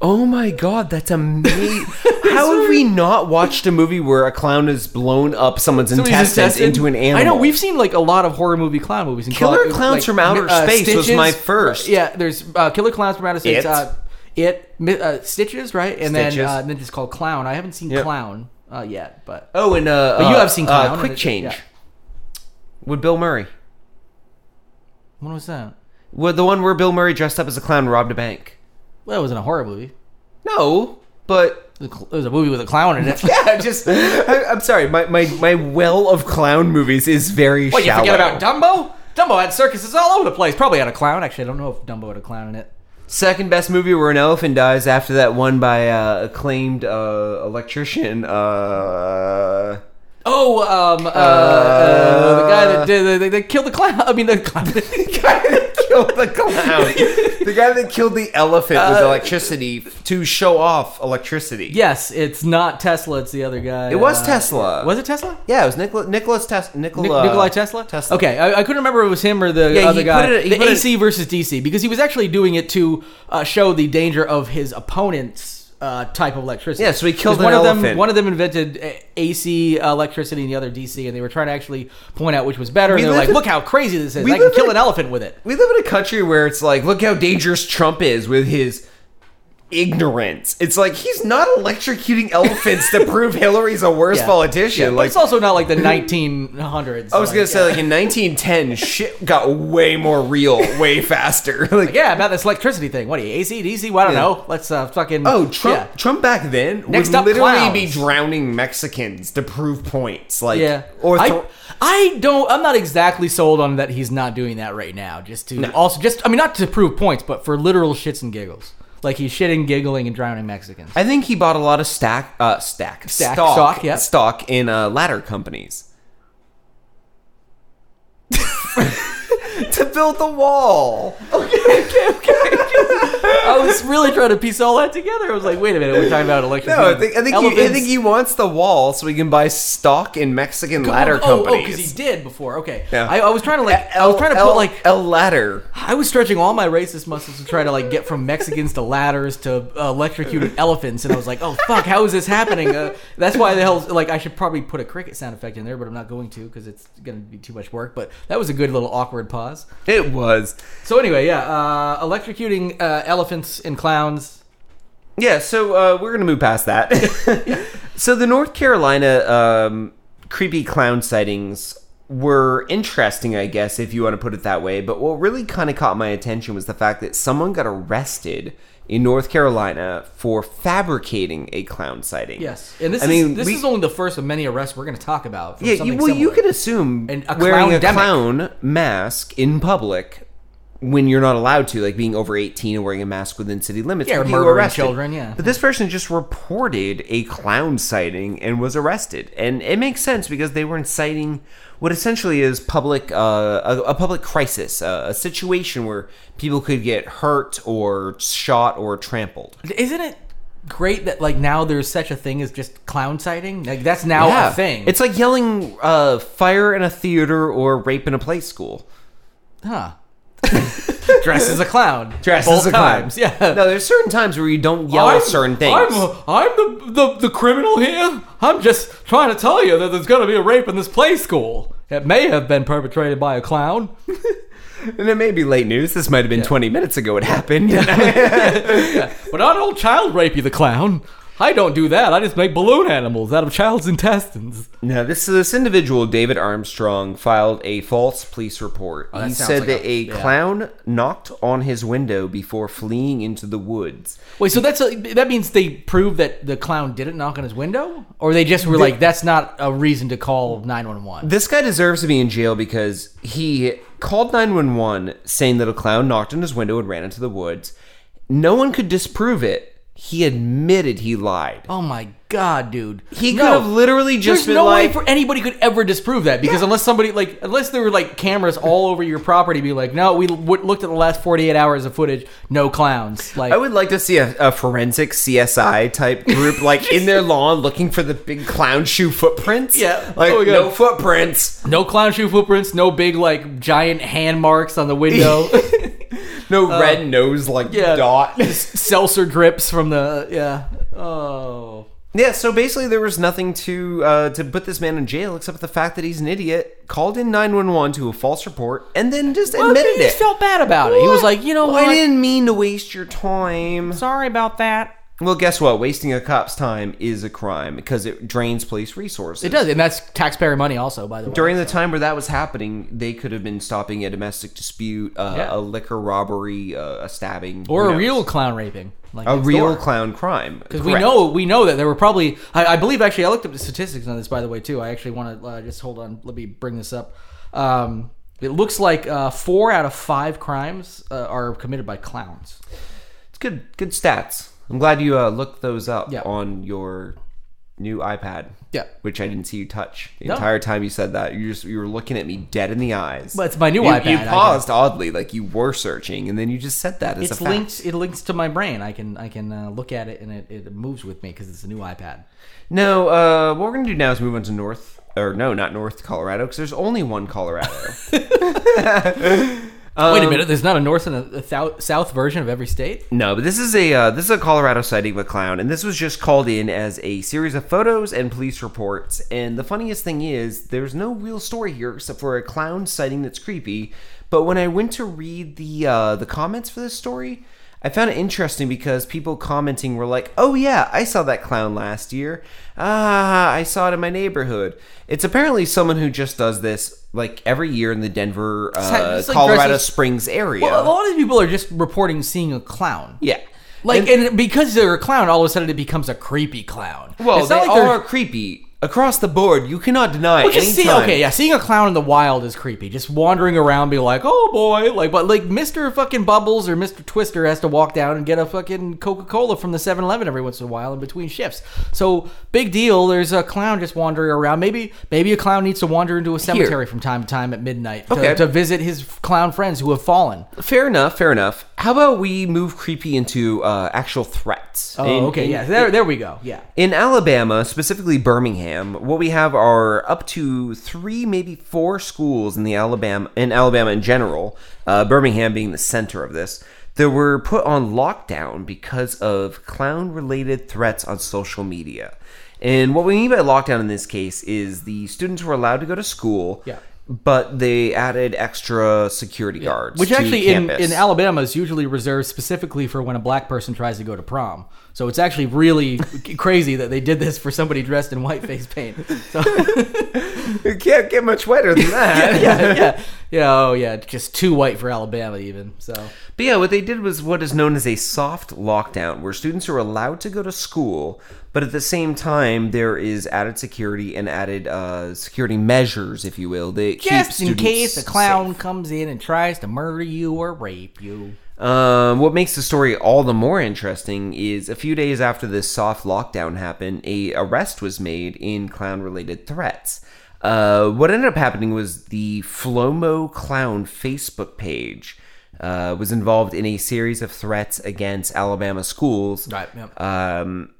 S2: Oh my god, that's amazing. (laughs) How have we not watched a movie where a clown has blown up someone's
S3: Somebody's
S2: intestines
S3: intestine-
S2: into an animal?
S3: I know we've seen like a lot of horror movie clown movies. And
S2: Killer
S3: cl-
S2: Clowns
S3: like,
S2: from Outer
S3: uh,
S2: Space was my first.
S3: Yeah, there's uh, Killer Clowns from Outer Space.
S2: It.
S3: Uh, it uh, Stitches, right? And then
S2: Stitches.
S3: uh, and then it's called Clown. I haven't seen
S2: Yep.
S3: Clown uh, yet, but
S2: Oh, and uh,
S3: But you have seen Clown,
S2: quick change.
S3: yeah.
S2: With Bill Murray.
S3: when was that?
S2: With the one where Bill Murray dressed up as a clown and robbed a bank.
S3: Well, it wasn't a horror movie.
S2: No, but
S3: It was a movie with a clown in it. (laughs)
S2: yeah, just I, I'm sorry. My, my my well of clown movies is very
S3: What, you
S2: shallow.
S3: forget about Dumbo? Dumbo had circuses all over the place. Probably had a clown. Actually, I don't know if Dumbo had a clown in it.
S2: Second best movie where an elephant dies after that one by uh, acclaimed uh, electrician. Uh,
S3: Oh, um, uh, uh, the guy that did they, they killed the clown. I mean, the clown. (laughs)
S2: guy that killed the clown. the guy that killed the elephant with electricity to show off electricity.
S3: yes, it's not Tesla. It's the other guy.
S2: It was
S3: uh,
S2: Tesla.
S3: Was it Tesla?
S2: Yeah, it was Nikola, Nicholas Tes- Nikola,
S3: Nic- Nikolai Tesla?
S2: Tesla.
S3: Okay, I, I couldn't remember if it was him or the
S2: Yeah,
S3: other guy.
S2: it-
S3: the
S2: put it-
S3: AC versus DC because he was actually doing it to uh, show the danger of his opponent's uh, type of electricity.
S2: Yeah, so he killed an
S3: one of them. One of them invented AC electricity and the other DC, and they were trying to actually point out which was better.
S2: We
S3: and they're like,
S2: in-
S3: "Look how crazy this is!
S2: we
S3: I can kill
S2: in-
S3: an elephant with it."
S2: We live in a country where it's like, look how dangerous Trump is with his ignorance. It's like he's not electrocuting elephants to prove Hillary's a worse
S3: Yeah.
S2: politician.
S3: Yeah, but
S2: like
S3: it's also not like the 1900s.
S2: I was gonna say, like in 1910, shit got way more real, way faster. (laughs) Like,
S3: yeah, about this electricity thing. What are you, AC, DC? Well, I don't
S2: Yeah.
S3: know. Let's uh, fucking.
S2: oh, Trump!
S3: Yeah.
S2: Trump back then
S3: Next
S2: would
S3: up,
S2: literally
S3: clowns.
S2: be drowning Mexicans to prove points. Like,
S3: Yeah,
S2: or
S3: I, I don't. I'm not exactly sold on that. He's not doing that right now. Just to also just. I mean, not to prove points, but for literal shits and giggles. Like he's shitting, giggling, and drowning Mexicans.
S2: I think he bought a lot of stack, uh, stack,
S3: Stack,
S2: stock,
S3: stock, yeah.
S2: stock in uh, ladder companies (laughs) (laughs) to build the wall. Okay, okay, okay. (laughs)
S3: I was really trying to piece all that together. I was like, wait a minute, we're talking about electric.
S2: No, I think I think, he, I think he wants the wall so he can buy stock in Mexican ladder
S3: oh,
S2: companies.
S3: Oh, because he did before. Okay,
S2: Yeah.
S3: I, I was trying to like. I
S2: L-
S3: was trying to put like.
S2: a ladder.
S3: I was stretching all my racist muscles to try to like get from Mexicans to ladders to uh, electrocuted (laughs) elephants, and I was like, "Oh fuck, how is this happening?" Uh, that's why the hell, like, I should probably put a cricket sound effect in there, but I'm not going to because it's gonna be too much work. But that was a good little awkward pause.
S2: It was.
S3: So anyway, yeah, uh, electrocuting uh, elephants and clowns.
S2: Yeah, so uh, we're gonna move past that. (laughs) so the North Carolina um, creepy clown sightings were interesting, I guess, if you want to put it that way. But what really kind of caught my attention was the fact that someone got arrested in North Carolina for fabricating a clown sighting.
S3: Yes, and this
S2: I
S3: is
S2: mean,
S3: this
S2: we-
S3: is only the first of many arrests we're going to talk about.
S2: Yeah, well, you could assume
S3: And a
S2: wearing a clown mask in public when you're not allowed to, like being over 18 and wearing a mask within city limits.
S3: Yeah, or murdering
S2: arrested.
S3: children, yeah.
S2: But this person just reported a clown sighting and was arrested, and it makes sense because they were inciting what essentially is public uh, a, a public crisis, uh, a situation where people could get hurt or shot or trampled.
S3: Isn't it great that like now there's such a thing as just clown sighting? Like that's now
S2: Yeah.
S3: a thing.
S2: It's like yelling uh, "fire" in a theater or "rape in a play school."
S3: huh. (laughs) Dressed as a clown.
S2: Dressed
S3: Both
S2: as a clown.
S3: times. Yeah.
S2: No, there's certain times where you don't yell at certain things.
S3: I'm, I'm the, the the criminal here. I'm just trying to tell you that there's going to be a rape in this play school. It may have been perpetrated by a clown. (laughs)
S2: and it may be late news. This might have been 20 minutes ago it happened. (laughs)
S3: But I don't child rape you, the clown. I don't do that. I just make balloon animals out of child's intestines.
S2: now, this this individual, David Armstrong, filed a false police report.
S3: Oh, that
S2: he
S3: sounds
S2: said
S3: like
S2: that
S3: a-
S2: a,
S3: yeah.
S2: clown knocked on his window before fleeing into the woods.
S3: Wait, so that's a, that means they proved that the clown didn't knock on his window, or they just were like, that's not a reason to call nine one one.
S2: This guy deserves to be in jail because he called 911 saying that a clown knocked on his window and ran into the woods. No one could disprove it. He admitted he lied.
S3: Oh my god, dude!
S2: He
S3: No.
S2: could have literally just
S3: There's no
S2: like,
S3: way for anybody could ever disprove that because unless somebody like unless there were like cameras all over your property, be like, no, we w- looked at the last 48 hours of footage, no clowns. Like,
S2: I would like to see a, a forensic CSI type group like in their (laughs) lawn looking for the big clown shoe footprints.
S3: Yeah.
S2: Like
S3: Oh
S2: no footprints,
S3: no clown shoe footprints, no big like giant hand marks on the window, (laughs)
S2: no red nose like
S3: Uh, yeah.
S2: dot. (laughs)
S3: seltzer drips from the yeah. Oh.
S2: yeah, so basically there was nothing to uh, to put this man in jail except the fact that he's an idiot, called in 911 to a false report, and then just
S3: Well,
S2: admitted
S3: he just
S2: it.
S3: felt bad about it. He was like, you know
S2: Well,
S3: what?
S2: I didn't mean to waste your time.
S3: Sorry about that.
S2: Well, guess what? Wasting a cop's time is a crime because it drains police resources.
S3: It does, and that's taxpayer money also, by the way.
S2: During the time where that was happening, they could have been stopping a domestic dispute, uh,
S3: Yeah.
S2: a liquor robbery, uh, a stabbing,
S3: or a real clown raping, like
S2: a real
S3: door.
S2: clown crime.
S3: Because we know we know that there were probably I, I believe actually I looked up the statistics on this by the way too. I actually want to uh, just hold on. Let me bring this up. Um, it looks like uh, four out of five crimes uh, are committed by clowns.
S2: it's good. Good stats. I'm glad you uh, looked those up
S3: Yeah.
S2: on your new iPad.
S3: Yeah.
S2: which I didn't see you touch the
S3: No.
S2: entire time you said that. You just you were looking at me dead in the eyes.
S3: But it's my new
S2: you,
S3: iPad,
S2: You paused oddly, like you were searching, and then you just said that as
S3: It's
S2: a fact.
S3: linked. It links to my brain. I can I can uh, look at it and it, it moves with me because it's a new iPad.
S2: No, uh, what we're gonna do now is move on to North, or no, not North Colorado, because there's only one Colorado. (laughs) (laughs)
S3: Wait a minute. There's not a north and a, a thou- south version of every state.
S2: no, but this is a uh, this is a Colorado sighting of a clown, and this was just called in as a series of photos and police reports. And the funniest thing is, there's no real story here except for a clown sighting that's creepy. But when I went to read the uh, the comments for this story, I found it interesting because people commenting were like, "Oh yeah, I saw that clown last year. Ah, I saw it in my neighborhood." It's apparently someone who just does this like every year in the Denver, uh,
S3: like
S2: Colorado
S3: dresses-
S2: Springs area.
S3: Well, a lot of people are just reporting seeing a clown.
S2: yeah,
S3: Like, and, because they're a clown, all of a sudden it becomes a creepy clown.
S2: Well,
S3: It's
S2: they
S3: not like they're-
S2: are creepy across the board. You cannot deny.
S3: Well, just see, okay, yeah, seeing a clown in the wild is creepy. Just wandering around, be like, oh boy, like, but like Mr. fucking Bubbles or Mr. Twister has to walk down and get a fucking Coca Cola from the 7 Eleven every once in a while in between shifts. So, big deal, there's a clown just wandering around. Maybe maybe a clown needs to wander into a cemetery from time to time at midnight to,
S2: Okay.
S3: to visit his clown friends who have fallen.
S2: Fair enough. Fair enough. How about we move creepy into uh, actual threats?
S3: Oh,
S2: In-
S3: okay,
S2: in-
S3: yeah, there, there we go. Yeah.
S2: In Alabama, specifically Birmingham, what we have are up to three, maybe four schools in the Alabama in Alabama in general. Uh, Birmingham being the center of this, that were put on lockdown because of clown-related threats on social media. And what we mean by lockdown in this case is the students were allowed to go to school,
S3: Yeah.
S2: But they added extra security guards,
S3: Which actually in, in Alabama is usually reserved specifically for when a black person tries to go to prom. So it's actually really (laughs) crazy that they did this for somebody dressed in white face paint. So (laughs)
S2: it can't get much wetter than that.
S3: yeah, yeah, yeah, oh yeah, just too white for Alabama even. So
S2: But yeah, what they did was what is known as a soft lockdown, where students are allowed to go to school, but at the same time there is added security and added uh, security measures, if you will. Keep
S3: just in case a clown
S2: safe.
S3: comes in and tries to murder you or rape you.
S2: Um, what makes the story all the more interesting is a few days after this soft lockdown happened, a arrest was made in clown-related threats. Uh, what ended up happening was the Flomo Clown Facebook page uh, was involved in a series of threats against Alabama schools.
S3: Right, yep.
S2: Um,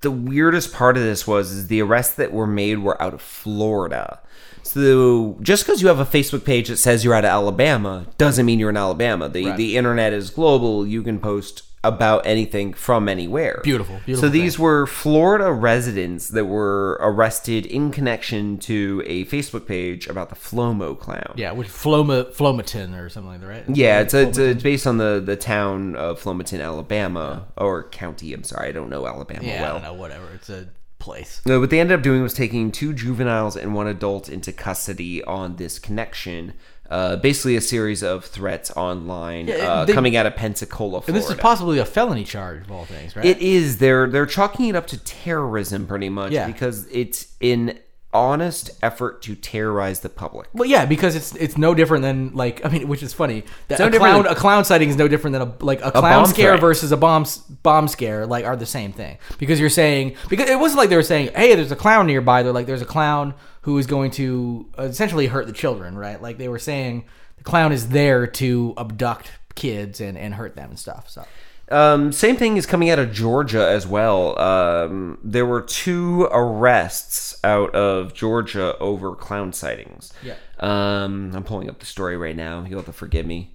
S2: the weirdest part of this was is the arrests that were made were out of Florida. So just because you have a Facebook page that says you're out of Alabama doesn't mean you're in Alabama. The
S3: Right.
S2: the internet is global. You can post about anything from anywhere.
S3: Beautiful,
S2: So
S3: beautiful
S2: these were Florida residents that were arrested in connection to a Facebook page about the Flomo clown.
S3: Yeah, which Floma Flomaton or something like that, right?
S2: Yeah, it's, a, it's, a, it's based on the, the town of Flomaton, Alabama, or county. I'm sorry, I don't know Alabama
S3: Yeah,
S2: well.
S3: I don't know, whatever. It's a place.
S2: No, what they ended up doing was taking two juveniles and one adult into custody on this connection. Uh, basically, a series of threats online
S3: Yeah,
S2: uh,
S3: they-
S2: coming out of Pensacola, Florida.
S3: And this is possibly a felony charge of all things, right?
S2: It is. They're they're chalking it up to terrorism, pretty much,
S3: Yeah.
S2: because it's an honest effort to terrorize the public.
S3: Well, yeah, because it's it's no different than like I mean, (laughs) which is funny. That
S2: no
S3: a clown
S2: than-
S3: a clown sighting is no different than a like a clown
S2: bomb
S3: scare
S2: threat.
S3: versus a bomb bomb scare like are the same thing because you're saying because it wasn't like they were saying hey there's a clown nearby they're like there's a clown who is going to essentially hurt the children right like they were saying the clown is there to abduct kids and and hurt them and stuff so
S2: Um, same thing is coming out of Georgia as well. Um, there were two arrests out of Georgia over clown sightings.
S3: Yeah.
S2: Um, I'm pulling up the story right now. You'll have to forgive me.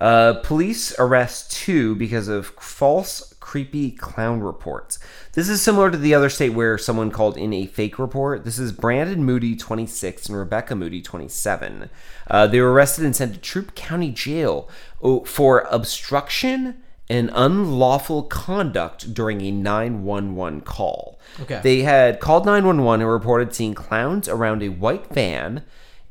S2: Uh, police arrest two because of false creepy clown reports. This is similar to the other state where someone called in a fake report. This is Brandon Moody, 26, and Rebecca Moody, 27. Uh, they were arrested and sent to Troup County Jail oh, for obstruction and unlawful conduct during a 911 call.
S3: Okay.
S2: They had called 911 and reported seeing clowns around a white van.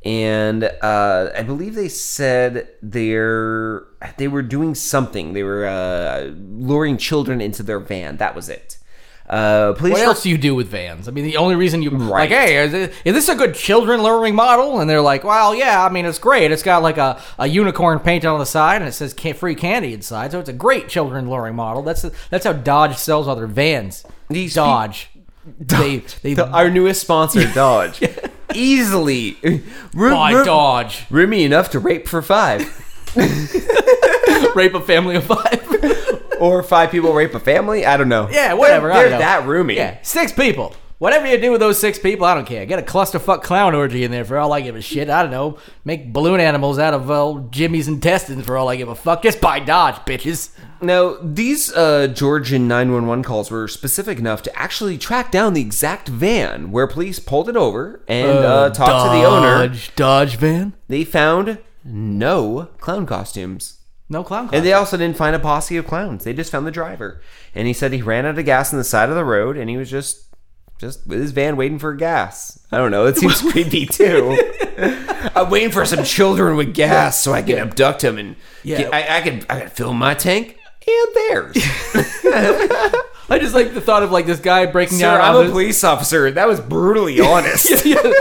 S2: And uh, I believe they said they're they were doing something. They were uh, luring children into their van. That was it. Uh, police
S3: What else do you do with vans? I mean, the only reason you
S2: Right.
S3: like, hey, is, it, is this a good children luring model? And they're like, well, yeah. I mean, it's great. It's got like a, a unicorn painted on the side, and it says free candy inside. So it's a great children luring model. That's that's how Dodge sells all their vans.
S2: These
S3: Dodge. They they (laughs)
S2: The- our newest sponsor, Dodge, (laughs) easily Ru-
S3: buy
S2: ru-
S3: Dodge.
S2: roomy enough to rape for five, (laughs)
S3: Rape a family of five.
S2: or five people rape a family. I don't know.
S3: yeah, whatever.
S2: They're, they're that roomy.
S3: Yeah, six people. Whatever you do with those six people, I don't care. Get a clusterfuck clown orgy in there for all I give a shit. I don't know. Make balloon animals out of uh, Jimmy's intestines for all I give a fuck. Just buy Dodge, bitches.
S2: Now, these uh, Georgian 911 calls were specific enough to actually track down the exact van where police pulled it over and uh, talked to the owner.
S3: Dodge, Dodge van.
S2: They found no clown costumes.
S3: No clown.
S2: And they also didn't find a posse of clowns. They just found the driver. And he said he ran out of gas on the side of the road and he was just just with his van waiting for gas. I don't know. It seems (laughs) creepy too. I'm waiting for some children with gas so I can abduct them and
S3: Yeah.
S2: get- I, I can I can fill my tank and theirs. (laughs)
S3: I just like the thought of like this guy breaking
S2: Sir,
S3: down.
S2: I'm a police officer. That was brutally (laughs) honest.
S3: yeah,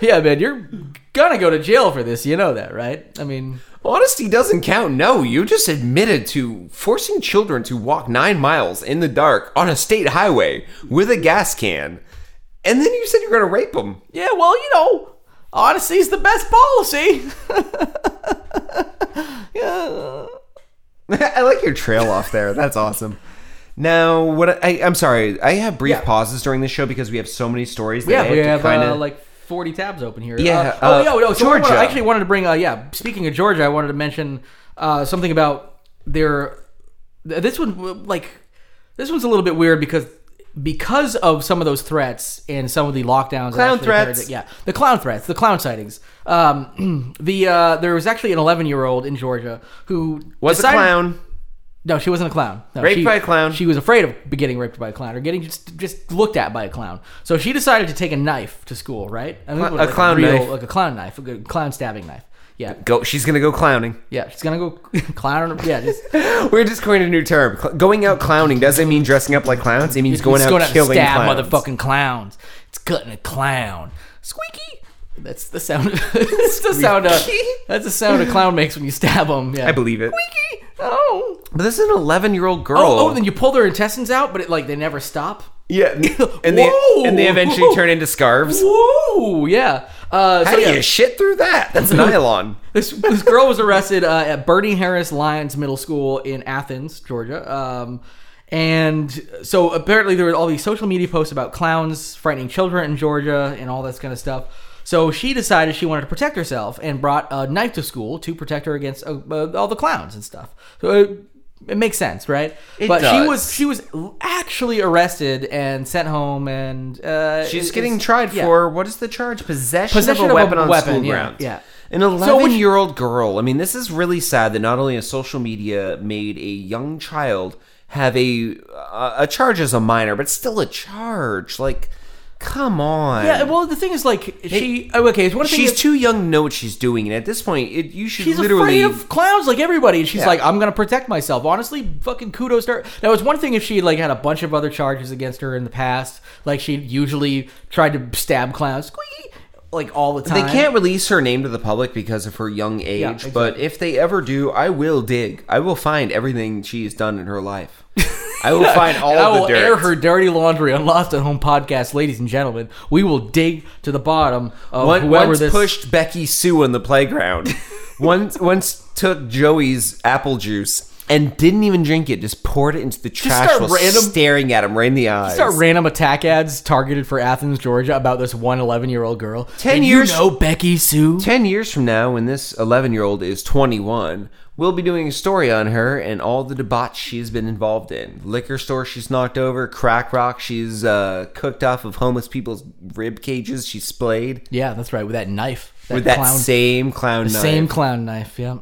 S3: yeah, man, you're gonna go to jail for this. You know that, right? I mean,
S2: Honesty doesn't count. No, you just admitted to forcing children to walk nine miles in the dark on a state highway with a gas can. And then you said you're going to rape them.
S3: yeah, well, you know, honesty's the best policy. (laughs) yeah. (laughs)
S2: I like your trail off there. That's awesome. Now, what I, I'm sorry, I have brief
S3: Yeah.
S2: pauses during this show because we have so many stories. That
S3: Yeah, we have
S2: kinda,
S3: uh, like 40 tabs open here.
S2: Yeah,
S3: Uh, oh,
S2: uh,
S3: yeah, no, so
S2: Georgia.
S3: I actually wanted to bring, uh, yeah, speaking of Georgia, I wanted to mention uh, something about their. This one, like, this one's a little bit weird because because of some of those threats and some of the lockdowns.
S2: Clown
S3: actually occurred-
S2: threats.
S3: yeah, the clown threats, the clown sightings. Um, (clears throat) the uh, there was actually an 11 year old in Georgia who
S2: was a clown.
S3: no, she wasn't a clown. No,
S2: Raped
S3: she-
S2: by a clown.
S3: She was afraid of getting raped by a clown or getting just just looked at by a clown. So she decided to take a knife to school, right? I think it
S2: Cl-
S3: was
S2: a clown
S3: real,
S2: knife.
S3: like a clown knife, a clown stabbing knife. Yeah,
S2: Go. She's to go clowning.
S3: yeah. She's gonna go (laughs) clown. Yeah, just (laughs)
S2: We're just coined a new term. Cl- going out clowning doesn't mean dressing up like clowns. It means going out
S3: going out and
S2: killing
S3: stab
S2: clowns.
S3: motherfucking clowns. It's cutting a clown. Squeaky. That's the sound. (laughs) that's the sound. Of, that's the sound a clown makes when you stab him. Yeah.
S2: I believe it.
S3: Squeaky. Oh.
S2: But this is an 11 year old girl.
S3: Oh, oh, then you pull their intestines out, but it, like they never stop.
S2: yeah, and they and they eventually turn into scarves.
S3: Whoa, yeah. Uh,
S2: How
S3: so
S2: do
S3: yeah,
S2: you shit through that? That's (laughs) nylon.
S3: this this girl was arrested uh, at Burney Harris Lyons Middle School in Athens, Georgia. Um, and so apparently there were all these social media posts about clowns frightening children in Georgia and all this kind of stuff. So she decided she wanted to protect herself and brought a knife to school to protect her against uh, uh, all the clowns and stuff. So it, makes sense, right?
S2: It
S3: but she was she was actually arrested and sent home, and uh,
S2: She's
S3: it-
S2: getting tried
S3: yeah.
S2: for what is the charge? Possession,
S3: Possession
S2: of
S3: of
S2: a
S3: a
S2: weapon on
S3: weapon,
S2: school
S3: yeah,
S2: grounds.
S3: yeah.
S2: An 11 year old girl. I mean, this is really sad that not only has social media made a young child have a a, a charge as a minor, but still a charge. Like, come on.
S3: Yeah, well, the thing is, like, she oh, okay. It's one thing.
S2: she's
S3: if-
S2: too young to know what she's doing, and at this point, it, you should
S3: She's
S2: literally.
S3: afraid of clowns like everybody. And she's
S2: Yeah.
S3: like, I'm gonna protect myself. Honestly, fucking kudos to her. Now, it's one thing if she like had a bunch of other charges against her in the past. Like she usually tried to stab clowns, squeaky, like all the time.
S2: they can't release her name to the public because of her young age,
S3: exactly.
S2: but if they ever do, I will dig. I will find everything she's done in her life. I will (laughs) find all
S3: I will
S2: the dirt.
S3: air her dirty laundry on Lost at Home podcast, ladies and gentlemen. We will dig to the bottom of
S2: One,
S3: whoever
S2: once
S3: this.
S2: pushed Becky Sue on the playground. (laughs) once once took Joey's apple juice and didn't even drink it. Just poured it into the trash
S3: start
S2: while
S3: random-
S2: staring at him right in the eyes.
S3: Start random attack ads targeted for Athens, Georgia, about this one 11 year old girl.
S2: Ten
S3: Did
S2: years-
S3: you know Becky Sue?
S2: Ten years from now, when this 11 year old is 21, we'll be doing a story on her and all the debauch she's been involved in. Liquor store she's knocked over, crack rock she's uh, cooked off of homeless people's rib cages she's splayed
S3: Yeah, that's right. With that knife,
S2: with that same clown knife.
S3: same clown knife. Yeah.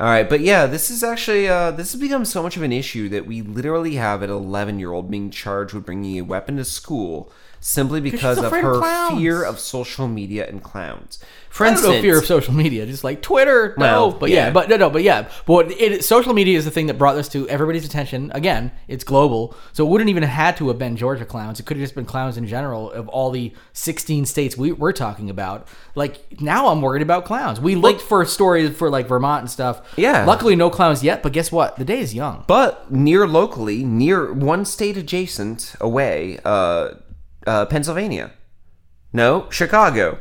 S2: All right, but yeah, this is actually uh, this has become so much of an issue that we literally have an 11 year old being charged with bringing a weapon to school simply because of
S3: afraid of
S2: her fear of social media and clowns. For
S3: I
S2: instance,
S3: fear of social media, just like Twitter. No,
S2: Well,
S3: but yeah.
S2: yeah.
S3: but no, no, but yeah. But it, social media is the thing that brought this to everybody's attention. Again, it's global, so it wouldn't even have had to have been Georgia clowns. It could have just been clowns in general of all the 16 states we, we're talking about. Like now, I'm worried about clowns. We looked for stories for like Vermont and stuff.
S2: Yeah.
S3: Luckily, no clowns yet. But guess what? The day is young.
S2: But near locally, near one state adjacent away, uh, uh, Pennsylvania. No, Chicago.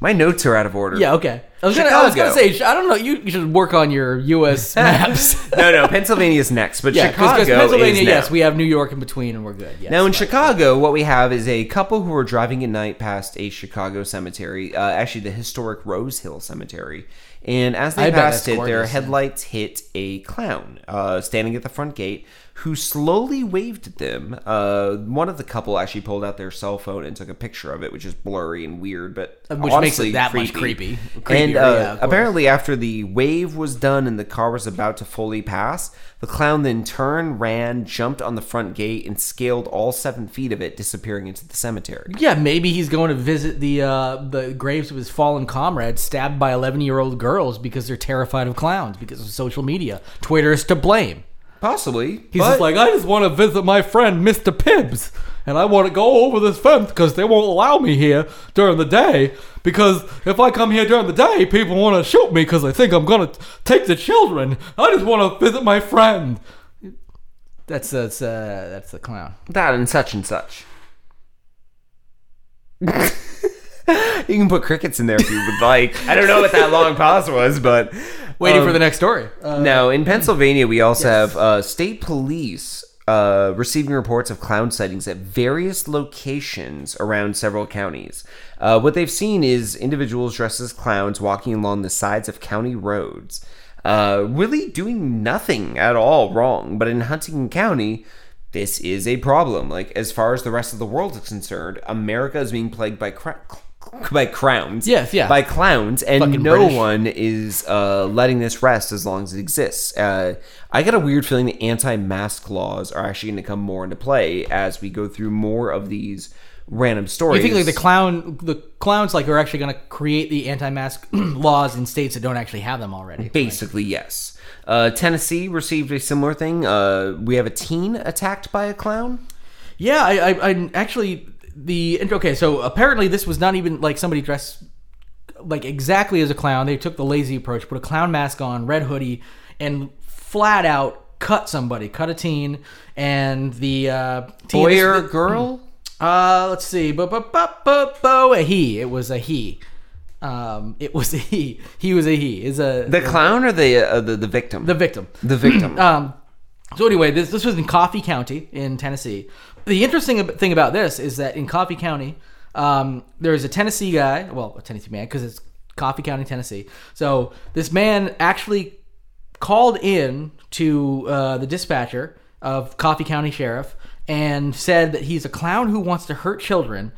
S2: My notes are out of order.
S3: Yeah. Okay. I was, gonna, I was gonna say. I don't know. You, you should work on your U.S. (laughs) maps.
S2: no, no, Pennsylvania's next, but
S3: yeah,
S2: Chicago
S3: because Pennsylvania.
S2: is now.
S3: Yes, we have New York in between, and we're good. Yes,
S2: Now in Chicago, what we have is a couple who are driving at night past a Chicago cemetery, uh, actually the historic Rose Hill Cemetery. And as they
S3: I
S2: passed it, their
S3: gorgeous, yeah.
S2: headlights hit a clown uh, standing at the front gate who slowly waved at them. Uh, one of the couple actually pulled out their cell phone and took a picture of it, which is blurry and weird, but
S3: Uh, Which makes it
S2: honestly
S3: that much creepy.
S2: and uh,
S3: yeah,
S2: apparently, after the wave was done and the car was about to fully pass, the clown then turned, ran, jumped on the front gate, and scaled all seven feet of it, disappearing into the cemetery.
S3: Yeah, maybe he's going to visit the uh, the graves of his fallen comrades stabbed by 11 year old girls because they're terrified of clowns because of social media. Twitter is to blame.
S2: Possibly.
S3: He's
S2: but
S3: just like, I just want to visit my friend Mr. Pibbs, and I want to go over this fence because they won't allow me here during the day. Because if I come here during the day, people want to shoot me because they think I'm gonna take the children. I just want to visit my friend. That's that's uh, that's the clown.
S2: that and such and such. (laughs) you can put crickets in there if you would like. I don't know what that long pause was, but
S3: Waiting
S2: um,
S3: for the next story. Uh,
S2: Now, in Pennsylvania, we also have uh, state police uh, receiving reports of clown sightings at various locations around several counties. Uh, what they've seen is individuals dressed as clowns walking along the sides of county roads, uh, really doing nothing at all wrong. But in Huntingdon County, this is a problem. Like, as far as the rest of the world is concerned, America is being plagued by cra- by crowns.
S3: Yes, yeah.
S2: By clowns, and
S3: Fucking
S2: no
S3: British.
S2: one is uh, letting this rest as long as it exists. Uh, I got a weird feeling the anti-mask laws are actually going to come more into play as we go through more of these random stories.
S3: You think like the clown, the clowns like are actually going to create the anti-mask (clears throat) laws in states that don't actually have them already?
S2: Basically, yes. Uh, Tennessee received a similar thing. Uh, we have a teen attacked by a clown.
S3: Yeah, I, I, I actually the okay. So apparently this was not even like somebody dressed like exactly as a clown. They took the lazy approach, put a clown mask on, red hoodie, and flat out cut somebody, cut a teen, and the uh, teen,
S2: Boy or girl? (clears throat)
S3: Uh, let's see. Bu- bu- bu- bu- bu- A he. It was a he. Um, it was a he. He was a he. Is a
S2: The clown or the uh, the, the victim?
S3: the victim.
S2: the victim. (clears throat)
S3: Um, so anyway, this this was in Coffee County in Tennessee. The interesting thing about this is that in Coffee County, um, there's a Tennessee guy, well, a Tennessee man, because it's Coffee County, Tennessee. So this man actually called in to uh, the dispatcher of Coffee County Sheriff and said that he's a clown who wants to hurt children,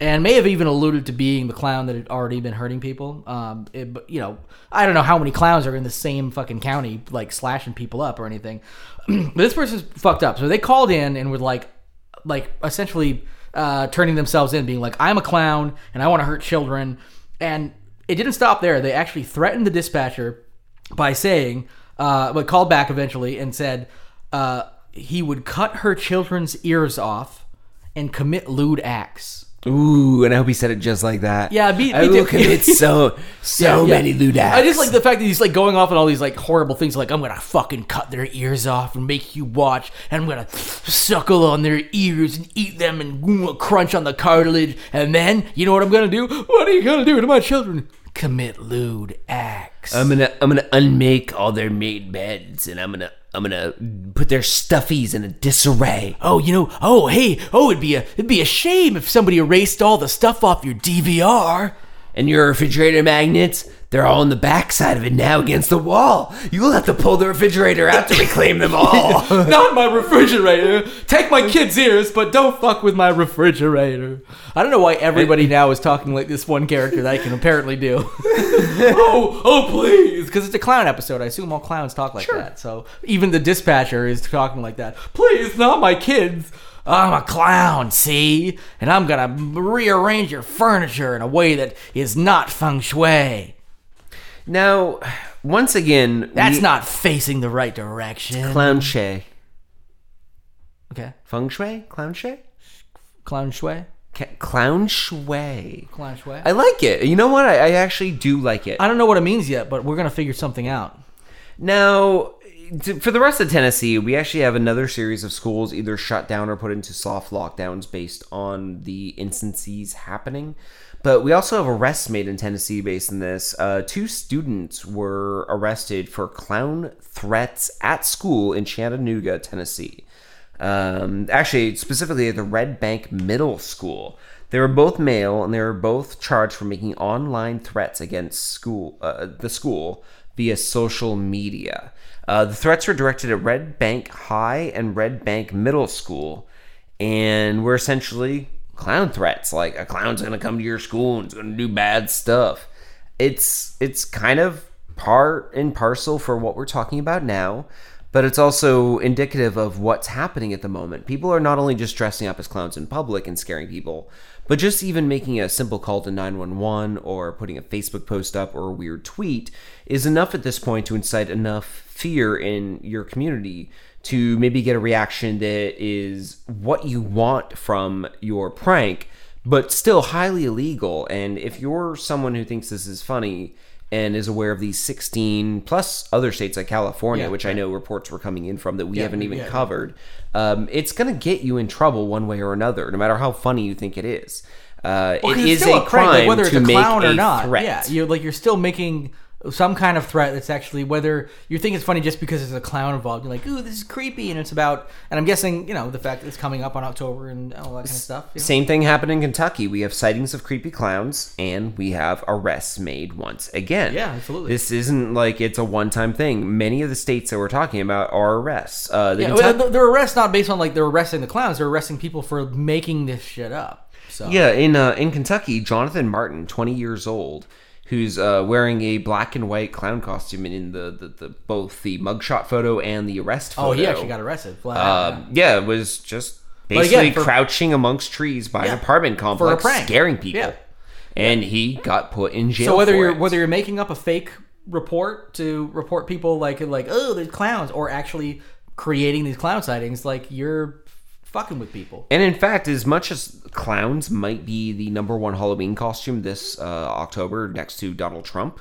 S3: and may have even alluded to being the clown that had already been hurting people. Um, it, you know, I don't know how many clowns are in the same fucking county, like slashing people up or anything. (clears throat) this person's fucked up, so they called in and were like, like essentially uh, turning themselves in, being like, "I'm a clown and I want to hurt children," and it didn't stop there. They actually threatened the dispatcher by saying, uh, but called back eventually and said uh, he would cut her children's ears off and commit lewd acts.
S2: Ooh, and I hope he said it just like that.
S3: Yeah, me-
S2: I
S3: me
S2: will
S3: too.
S2: commit so (laughs) so
S3: Yeah.
S2: many lewd acts.
S3: I just like the fact that he's like going off on all these like horrible things, like I'm gonna fucking cut their ears off and make you watch, and I'm gonna suckle on their ears and eat them and crunch on the cartilage, and then you know what I'm gonna do? What are you gonna do to my children? Commit lewd acts.
S2: I'm gonna I'm gonna unmake all their made beds, and I'm gonna I'm gonna put their stuffies in a disarray.
S3: Oh, you know, oh, hey, oh, it'd be a, it'd be a shame if somebody erased all the stuff off your DVR.
S2: And your refrigerator magnets, They're all on the backside of it now against the wall. You'll have to pull the refrigerator out to reclaim them all. (laughs)
S3: Not my refrigerator. Take my kid's ears, but don't fuck with my refrigerator. I don't know why everybody now is talking like this one character that I can apparently do. (laughs) oh, oh, please, because it's a clown episode. I assume all clowns talk like that. So even the dispatcher is talking like that. Please, not my kids. I'm a clown, see, and I'm gonna rearrange your furniture in a way that is not feng shui.
S2: Now, once again,
S3: That's
S2: we-
S3: not facing the right direction.
S2: clown shay.
S3: okay,
S2: Feng shui? Clown shay?
S3: clown shui,
S2: Ca- Clown shui.
S3: clown shui.
S2: I like it. You know what? I, I actually do like it.
S3: I don't know what it means yet, but we're gonna figure something out.
S2: Now, t- for the rest of Tennessee, we actually have another series of schools either shut down or put into soft lockdowns based on the instances happening. But we also have arrests made in Tennessee based on this. Uh, two students were arrested for clown threats at school in Chattanooga, Tennessee. Um, actually, specifically at the Red Bank Middle School. They were both male, and they were both charged for making online threats against school, uh, the school, via social media. Uh, the threats were directed at Red Bank High and Red Bank Middle School, and were essentially clown threats. Like a clown's gonna come to your school and it's gonna do bad stuff. It's it's kind of part and parcel for what we're talking about now but it's also indicative of what's happening at the moment. People are not only just dressing up as clowns in public and scaring people, but just even making a simple call to 911 or putting a Facebook post up or a weird tweet is enough at this point to incite enough fear in your community to maybe get a reaction that is what you want from your prank, but still highly illegal. And if you're someone who thinks this is funny, and is aware of these 16 plus other states like California,
S3: Yeah,
S2: which I know reports were coming in from that we haven't even
S3: yeah.
S2: covered. Um, it's going to get you in trouble one way or another, no matter how funny you think it is. Uh,
S3: Well,
S2: it is a
S3: prank,
S2: crime
S3: like, whether it's
S2: to
S3: a
S2: make
S3: clown
S2: a
S3: or not.
S2: threat.
S3: Yeah, you're like you're still making some kind of threat that's actually whether you think it's funny just because there's a clown involved. You're like, ooh, this is creepy, and it's about. And I'm guessing you know the fact that it's coming up on October and all that kind of stuff. you know?
S2: Same thing happened in Kentucky. We have sightings of creepy clowns, and we have arrests made once again.
S3: Yeah, absolutely.
S2: This isn't like it's a one-time thing. Many of the states that we're talking about are arrests. Uh, the
S3: Yeah,
S2: Kentucky-
S3: they're arrests not based on like they're arresting the clowns. They're arresting people for making this shit up. So
S2: Yeah, in uh, in Kentucky, Jonathan Martin, 20 years old, who's uh, wearing a black and white clown costume in the, the, the both the mugshot photo and the arrest photo.
S3: Oh, he actually got arrested. Flat
S2: Um, yeah, it was just
S3: again,
S2: basically
S3: for-
S2: crouching amongst trees by
S3: Yeah,
S2: an apartment complex,
S3: prank.
S2: scaring people.
S3: Yeah.
S2: And he got put in jail.
S3: So whether
S2: for
S3: you're
S2: it.
S3: whether you're making up a fake report to report people like like oh there's clowns or actually creating these clown sightings, like you're fucking with people.
S2: And in fact, as much as clowns might be the number one Halloween costume this uh, October next to Donald Trump,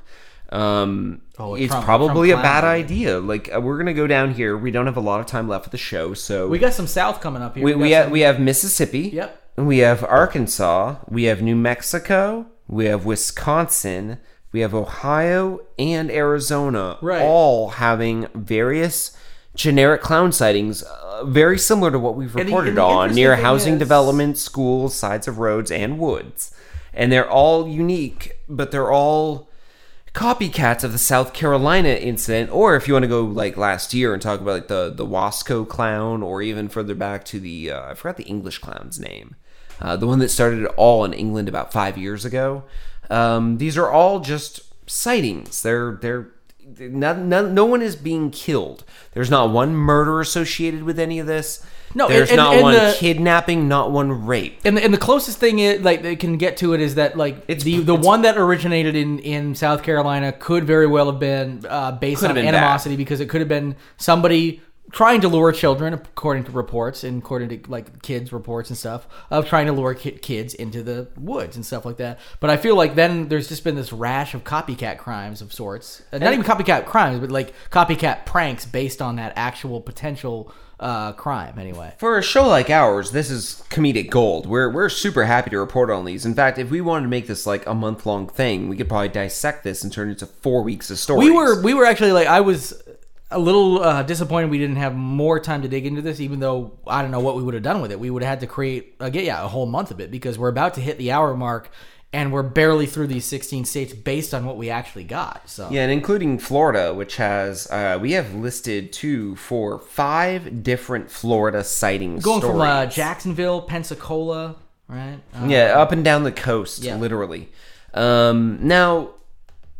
S2: um,
S3: Oh,
S2: it's
S3: Trump-
S2: probably
S3: Trump
S2: a bad idea. Like uh, we're gonna go down here. We don't have a lot of time left of the show, so
S3: We got some South coming up here.
S2: we, we, have,
S3: some-
S2: we have Mississippi.
S3: Yep.
S2: We have Arkansas. We have New Mexico. We have Wisconsin. We have Ohio and Arizona.
S3: Right.
S2: All having various generic clown sightings, uh, very similar to what we've reported
S3: the
S2: on near housing
S3: is-
S2: developments, schools, sides of roads, and woods. And they're all unique, but they're all copycats of the South Carolina incident, or if you want to go like last year and talk about like the the Wasco clown, or even further back to the uh, I forgot the English clown's name, uh, the one that started it all in England about five years ago. Um, these are all just sightings. They're they're no, no, no one is being killed. There's not one murder associated with any of this.
S3: No,
S2: there's
S3: and-
S2: not
S3: and
S2: one
S3: the-
S2: kidnapping, not one rape.
S3: And the, and the closest thing it, like they can get to it is that like
S2: It's-
S3: the the
S2: it's-
S3: one that originated in in South Carolina could very well have been uh, based on
S2: been
S3: animosity because it could have been somebody trying to lure children, according to reports and according to like kids reports and stuff, of trying to lure ki- kids into the woods and stuff like that. But I feel like then there's just been this rash of copycat crimes of sorts, Uh, not even copycat crimes, but like copycat pranks based on that actual potential uh, crime. Anyway.
S2: For a show like ours, this is comedic gold. We're we're super happy to report on these. In fact, if we wanted to make this like a month long thing, we could probably dissect this and turn it into four weeks of stories.
S3: We were we were actually like I was a little uh, disappointed we didn't have more time to dig into this. Even though I don't know what we would have done with it, we would have had to create again, yeah, a whole month of it because we're about to hit the hour mark, and we're barely through these 16 states based on what we actually got. So
S2: Yeah, and including Florida, which has uh, we have listed two, four, five different Florida sightings.
S3: going from uh. Jacksonville, Pensacola, right? Uh,
S2: Yeah, up and down the coast,
S3: Yeah.
S2: literally. Um, now,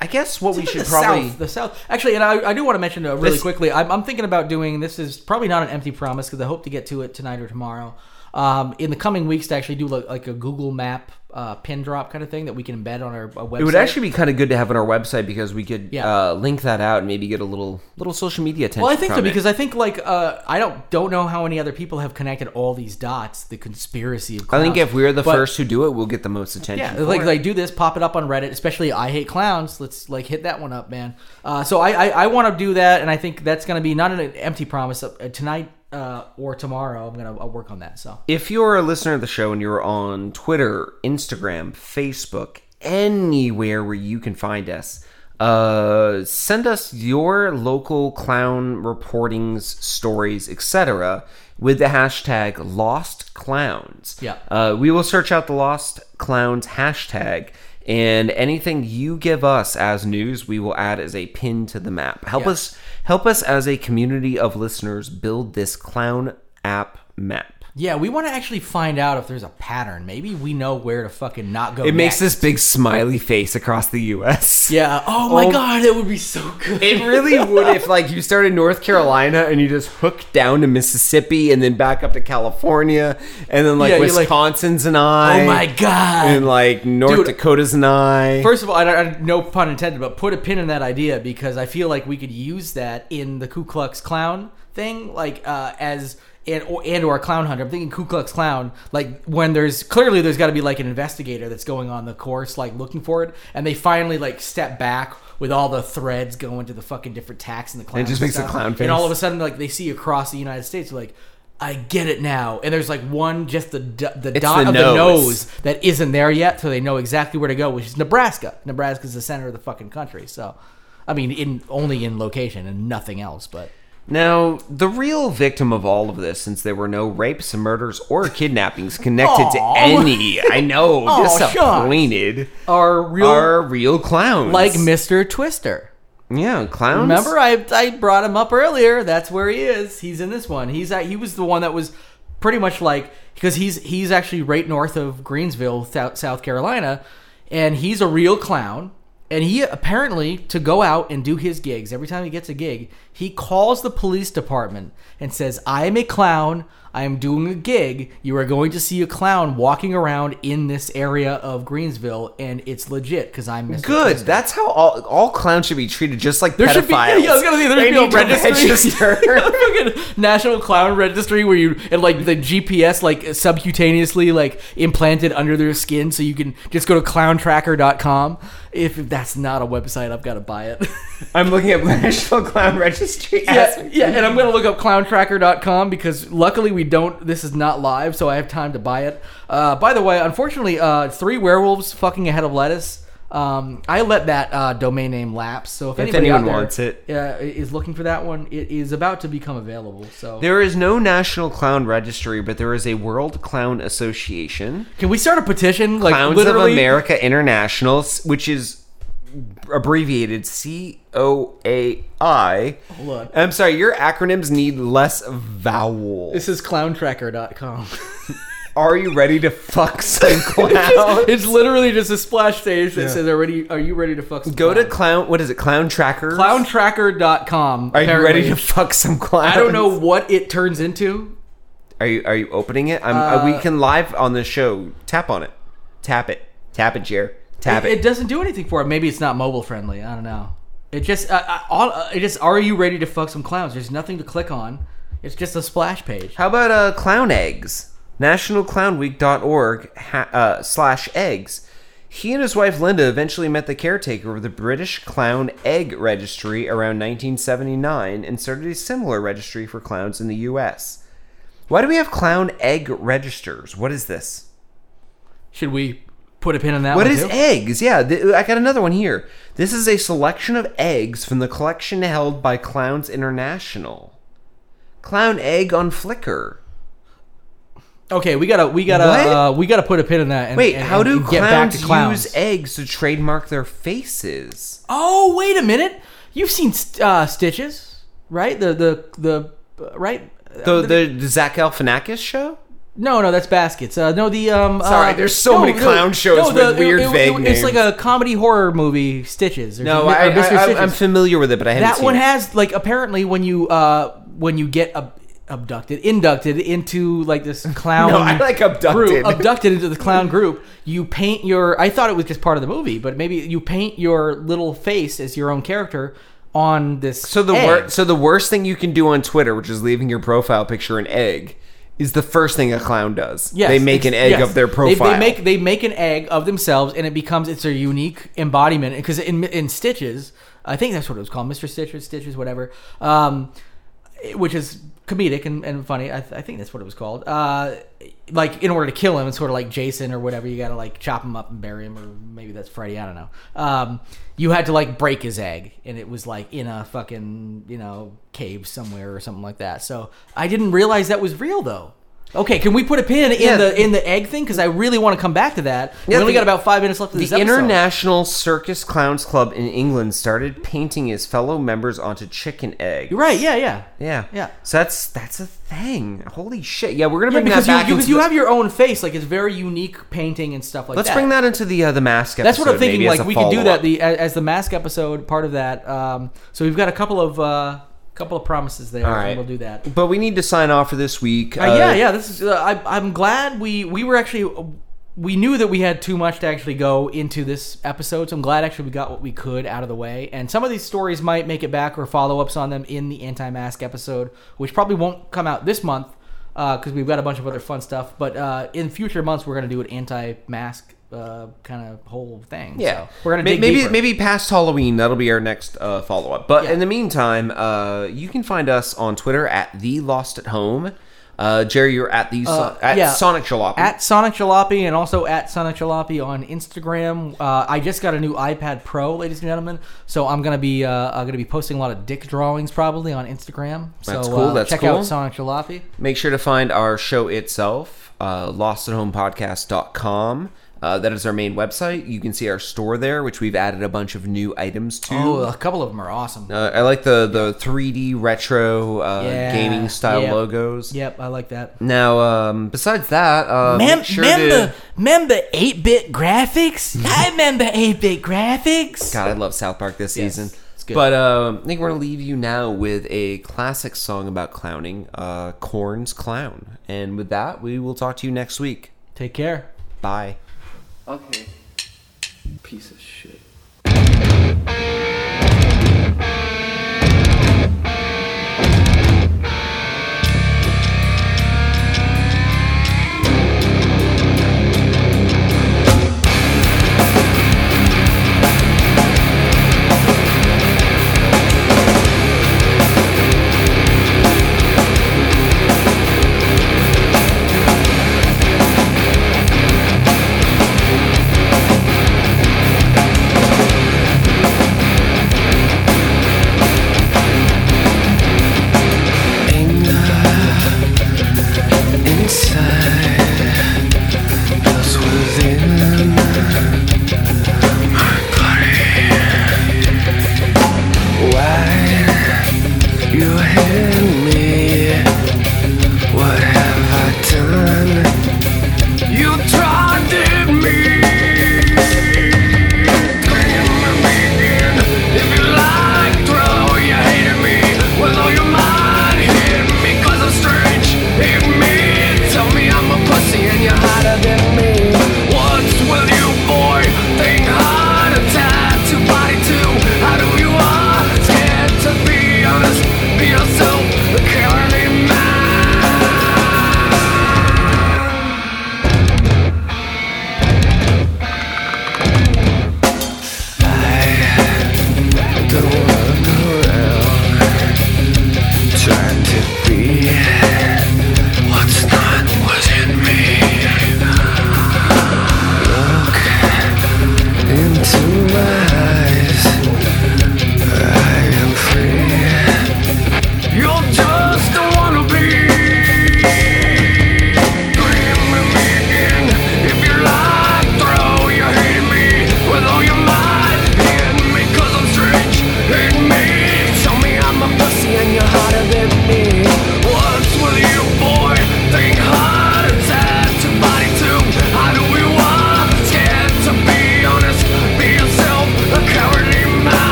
S2: I guess what we should
S3: the
S2: probably
S3: south, the south. Actually, and I, I do want to mention uh, really
S2: This-
S3: quickly. I'm, I'm thinking about doing this. Is probably not an empty promise because I hope to get to it tonight or tomorrow. Um, in the coming weeks, to actually do like, like a Google Map uh, pin drop kind of thing that we can embed on our, our website.
S2: It would actually be kind of good to have on our website because we could
S3: Yeah.
S2: uh, link that out and maybe get a little little social media attention.
S3: Well, I think so
S2: it.
S3: because I think like uh, I don't don't know how many other people have connected all these dots. The conspiracy of
S2: I think if we're the
S3: But-
S2: first who do it, we'll get the most attention.
S3: Yeah, like
S2: it.
S3: like do this, pop it up on Reddit, especially I hate clowns. Let's like hit that one up, man. Uh, so I I, I want to do that, and I think that's gonna be not an empty promise uh, tonight uh, or tomorrow. I'm gonna I'll work on that. So
S2: If you're a listener of the show and you're on Twitter, Instagram, Facebook, anywhere where you can find us, uh, send us your local clown reportings, stories, etc. with the hashtag Lost Clowns.
S3: Yeah.
S2: Uh, we will search out the Lost Clowns hashtag. And anything you give us as news, we will add as a pin to the map. Help
S3: Yeah.
S2: us help us as a community of listeners build this clown app map.
S3: Yeah, we want to actually find out if there's a pattern. Maybe we know where to fucking not go.
S2: It makes
S3: next.
S2: this big smiley face across the U.S.
S3: Yeah. Oh my
S2: Oh.
S3: god, it would be so good.
S2: It really would if, like, you started North Carolina and you just hook down to Mississippi and then back up to California and then like
S3: Yeah, you're like,
S2: Wisconsin's an eye.
S3: oh my god.
S2: And like North
S3: Dude,
S2: Dakota's an eye.
S3: First of all, I I, no pun intended, but put a pin in that idea because I feel like we could use that in the Ku Klux Clown thing, like uh, as and or, and or a clown hunter. I'm thinking Ku Klux Clown. like when there's clearly there's got to be like an investigator that's going on the course, like looking for it, and they finally like step back with all the threads going to the fucking different tacks and the clowns.
S2: just makes a clown face.
S3: And all of a sudden, like they see across the United States, like. I get it now, and there's like one just the the
S2: It's
S3: dot
S2: the
S3: of
S2: nose.
S3: the nose that isn't there yet, so they know exactly where to go, which is Nebraska. Nebraska's the center of the fucking country. So, I mean, in only in location and nothing else. But
S2: Now, the real victim of all of this, since there were no rapes, and murders, or kidnappings connected to any, I know, (laughs)
S3: Aw,
S2: disappointed,
S3: our real,
S2: are real clowns.
S3: like Mister Twister.
S2: yeah, clowns.
S3: Remember, I I brought him up earlier. That's where he is. He's in this one. He's at, he was the one that was pretty much like because he's he's actually right north of Greensville, South Carolina, and he's a real clown. And he apparently to go out and do his gigs every time he gets a gig, he calls the police department and says, "I am a clown. I am doing a gig. You are going to see a clown walking around in this area of Greensville, and it's legit because I'm Mr.
S2: Good.
S3: Twister."
S2: That's how all, all clowns should be treated, just like
S3: There
S2: pedophiles.
S3: should be, yeah, (laughs) yeah, I was gonna say there
S2: They
S3: should be a registry,
S2: register. (laughs)
S3: National Clown Registry, where you and like the GPS like subcutaneously like implanted under their skin, so you can just go to clowntracker.com. If that's not a website, I've got to buy it. (laughs)
S2: I'm looking at National Clown Registry.
S3: yeah, yeah, and I'm gonna look up clowntracker.com because luckily we don't. This is not live, so I have time to buy it. Uh, by the way, unfortunately, uh, three werewolves fucking ahead of lettuce. Um, I let that uh, domain name lapse. So if,
S2: If
S3: anybody
S2: anyone wants it.
S3: uh, is looking for that one, it is about to become available. So
S2: There is no National Clown Registry, but there is a World Clown Association.
S3: can we start a petition? Like
S2: Clowns
S3: literally,
S2: of America International, which is abbreviated C O A I.
S3: Hold on.
S2: I'm sorry, your acronyms need less vowels.
S3: This is clowntracker.com. (laughs)
S2: Are you ready to fuck some (laughs) clowns?
S3: it's literally just a splash page that says, "Are ready? Are you ready to fuck?" Some
S2: Go to
S3: clowns?"
S2: clown. What is it? Clown Tracker.
S3: clowntracker.com.
S2: Are you
S3: apparently.
S2: ready to fuck some clowns?
S3: I don't know what it turns into.
S2: Are you Are you opening it? I'm, uh, we can live on the show. Tap on it. Tap it. Tap it, Jer. Tap
S3: It,
S2: it.
S3: it doesn't do anything for it. Maybe it's not mobile friendly. I don't know. It just uh, uh, all. Uh, it just. Are you ready to fuck some clowns? There's nothing to click on. It's just a splash page.
S2: How about uh, clown eggs? NationalClownWeek.org ha- uh, slash eggs. He and his wife Linda eventually met the caretaker of the British Clown Egg Registry around 1979 and started a similar registry for clowns in the U.S. Why do we have clown egg registers? What is this?
S3: Should we put a pin in that
S2: What
S3: one
S2: is
S3: too.
S2: eggs? Yeah, th- I got another one here. This is a selection of eggs from the collection held by Clowns International. Clown egg on Flickr.
S3: Okay, we gotta we gotta uh, we gotta put a pin in that. And,
S2: Wait,
S3: and-
S2: how do
S3: and get back
S2: clowns,
S3: to clowns?
S2: use eggs to trademark their faces?
S3: Oh, wait a minute. You've seen uh, Stitches, right? The the the uh, right.
S2: The the, the Zach Galifianakis show?
S3: No, no, that's baskets. Uh, no, the um.
S2: Sorry,
S3: uh,
S2: there's so
S3: no,
S2: many
S3: the-
S2: clown shows with weird, vague
S3: It's like a comedy horror movie, Stitches. or
S2: No, I,
S3: or Mr.
S2: I, I,
S3: Stitches.
S2: I'm familiar with it, but I haven't
S3: that one
S2: it.
S3: has like apparently when you uh when you get ab- abducted, inducted into like this (laughs) clown.
S2: No, I like abducted.
S3: Group, abducted into the clown group. You paint your. I thought it was just part of the movie, but maybe you paint your little face as your own character on this.
S2: So the wor- so the worst thing you can do on Twitter, which is leaving your profile picture an egg, is the first thing a clown does.
S3: Yes,
S2: they make an egg
S3: yes.
S2: of their
S3: They-
S2: profile.
S3: They, make they make an egg of themselves, and it becomes it's a unique embodiment. Because in in Stitches, I think that's what it was called, Mister Stitches, Stitches, whatever. Um, which is comedic and, and funny. I, th- I think that's what it was called. Uh, like in order to kill him, it's sort of like Jason or whatever. You got to like chop him up and bury him, or maybe that's Freddy. I don't know. Um, you had to like break his egg, and it was like in a fucking you know cave somewhere or something like that. So I didn't realize that was real though. Okay, can we put a pin in
S2: Yeah.
S3: the in the egg thing? Because I really want to come back to that. we
S2: Yeah,
S3: only
S2: the-
S3: got about five minutes left of
S2: the
S3: episode.
S2: International Circus Clowns Club in England started painting his fellow members onto chicken eggs.
S3: You're right. Yeah, yeah.
S2: Yeah.
S3: Yeah.
S2: So that's that's a thing. Holy shit. Yeah, we're gonna
S3: Yeah,
S2: bring
S3: because
S2: that
S3: you,
S2: back.
S3: because you
S2: the-
S3: have your own face, like it's very unique painting and stuff like
S2: Let's
S3: that.
S2: bring that into the uh, the mask episode.
S3: That's what I'm thinking. Like we could do that the as, as the mask episode part of that. Um, so we've got a couple of uh, couple of promises there,
S2: All right.
S3: and we'll do that.
S2: But we need to sign off for this week.
S3: Uh, yeah, yeah. This is. Uh, I, I'm glad we we were actually. We knew that we had too much to actually go into this episode, so I'm glad actually we got what we could out of the way. And some of these stories might make it back or follow ups on them in the anti-mask episode, which probably won't come out this month because we've got a bunch of other fun stuff. But uh, in future months, we're going to do an anti-mask uh, kind of whole thing.
S2: Yeah,
S3: so we're gonna
S2: May-
S3: dig
S2: maybe maybe past Halloween that'll be our next uh, follow up. But
S3: Yeah.
S2: in the meantime, uh, you can find us on Twitter at the Lost at Home. Uh, Jerry, you're at the
S3: Uh,
S2: at
S3: yeah.
S2: Sonic Jalopy.
S3: At Sonic Jalopy and also at Sonic Jalopy on Instagram. Uh, I just got a new iPad Pro, ladies and gentlemen. So I'm gonna be uh, I'm gonna be posting a lot of dick drawings probably on Instagram. So
S2: That's cool, that's
S3: check
S2: cool.
S3: out Sonic Jalopy.
S2: Make sure to find our show itself, uh, lostathomepodcast.com. Uh, that is our main website. You can see our store there, which we've added a bunch of new items to.
S3: Oh, a couple of them are awesome.
S2: Uh, I like the the 3D retro uh,
S3: Yeah,
S2: gaming style
S3: yep.
S2: logos.
S3: Yep, I like that.
S2: Now, um, besides that, uh,
S3: Mem-
S2: sure
S3: remember,
S2: to.
S3: remember 8-bit graphics? (laughs) I remember 8-bit graphics.
S2: God, I love South Park this
S3: Yes,
S2: season.
S3: good.
S2: But uh, I think we're gonna leave you now with a classic song about clowning, uh, Korn's "Clown." And with that, we will talk to you next week.
S3: Take care.
S2: Bye.
S3: Okay. Piece of shit.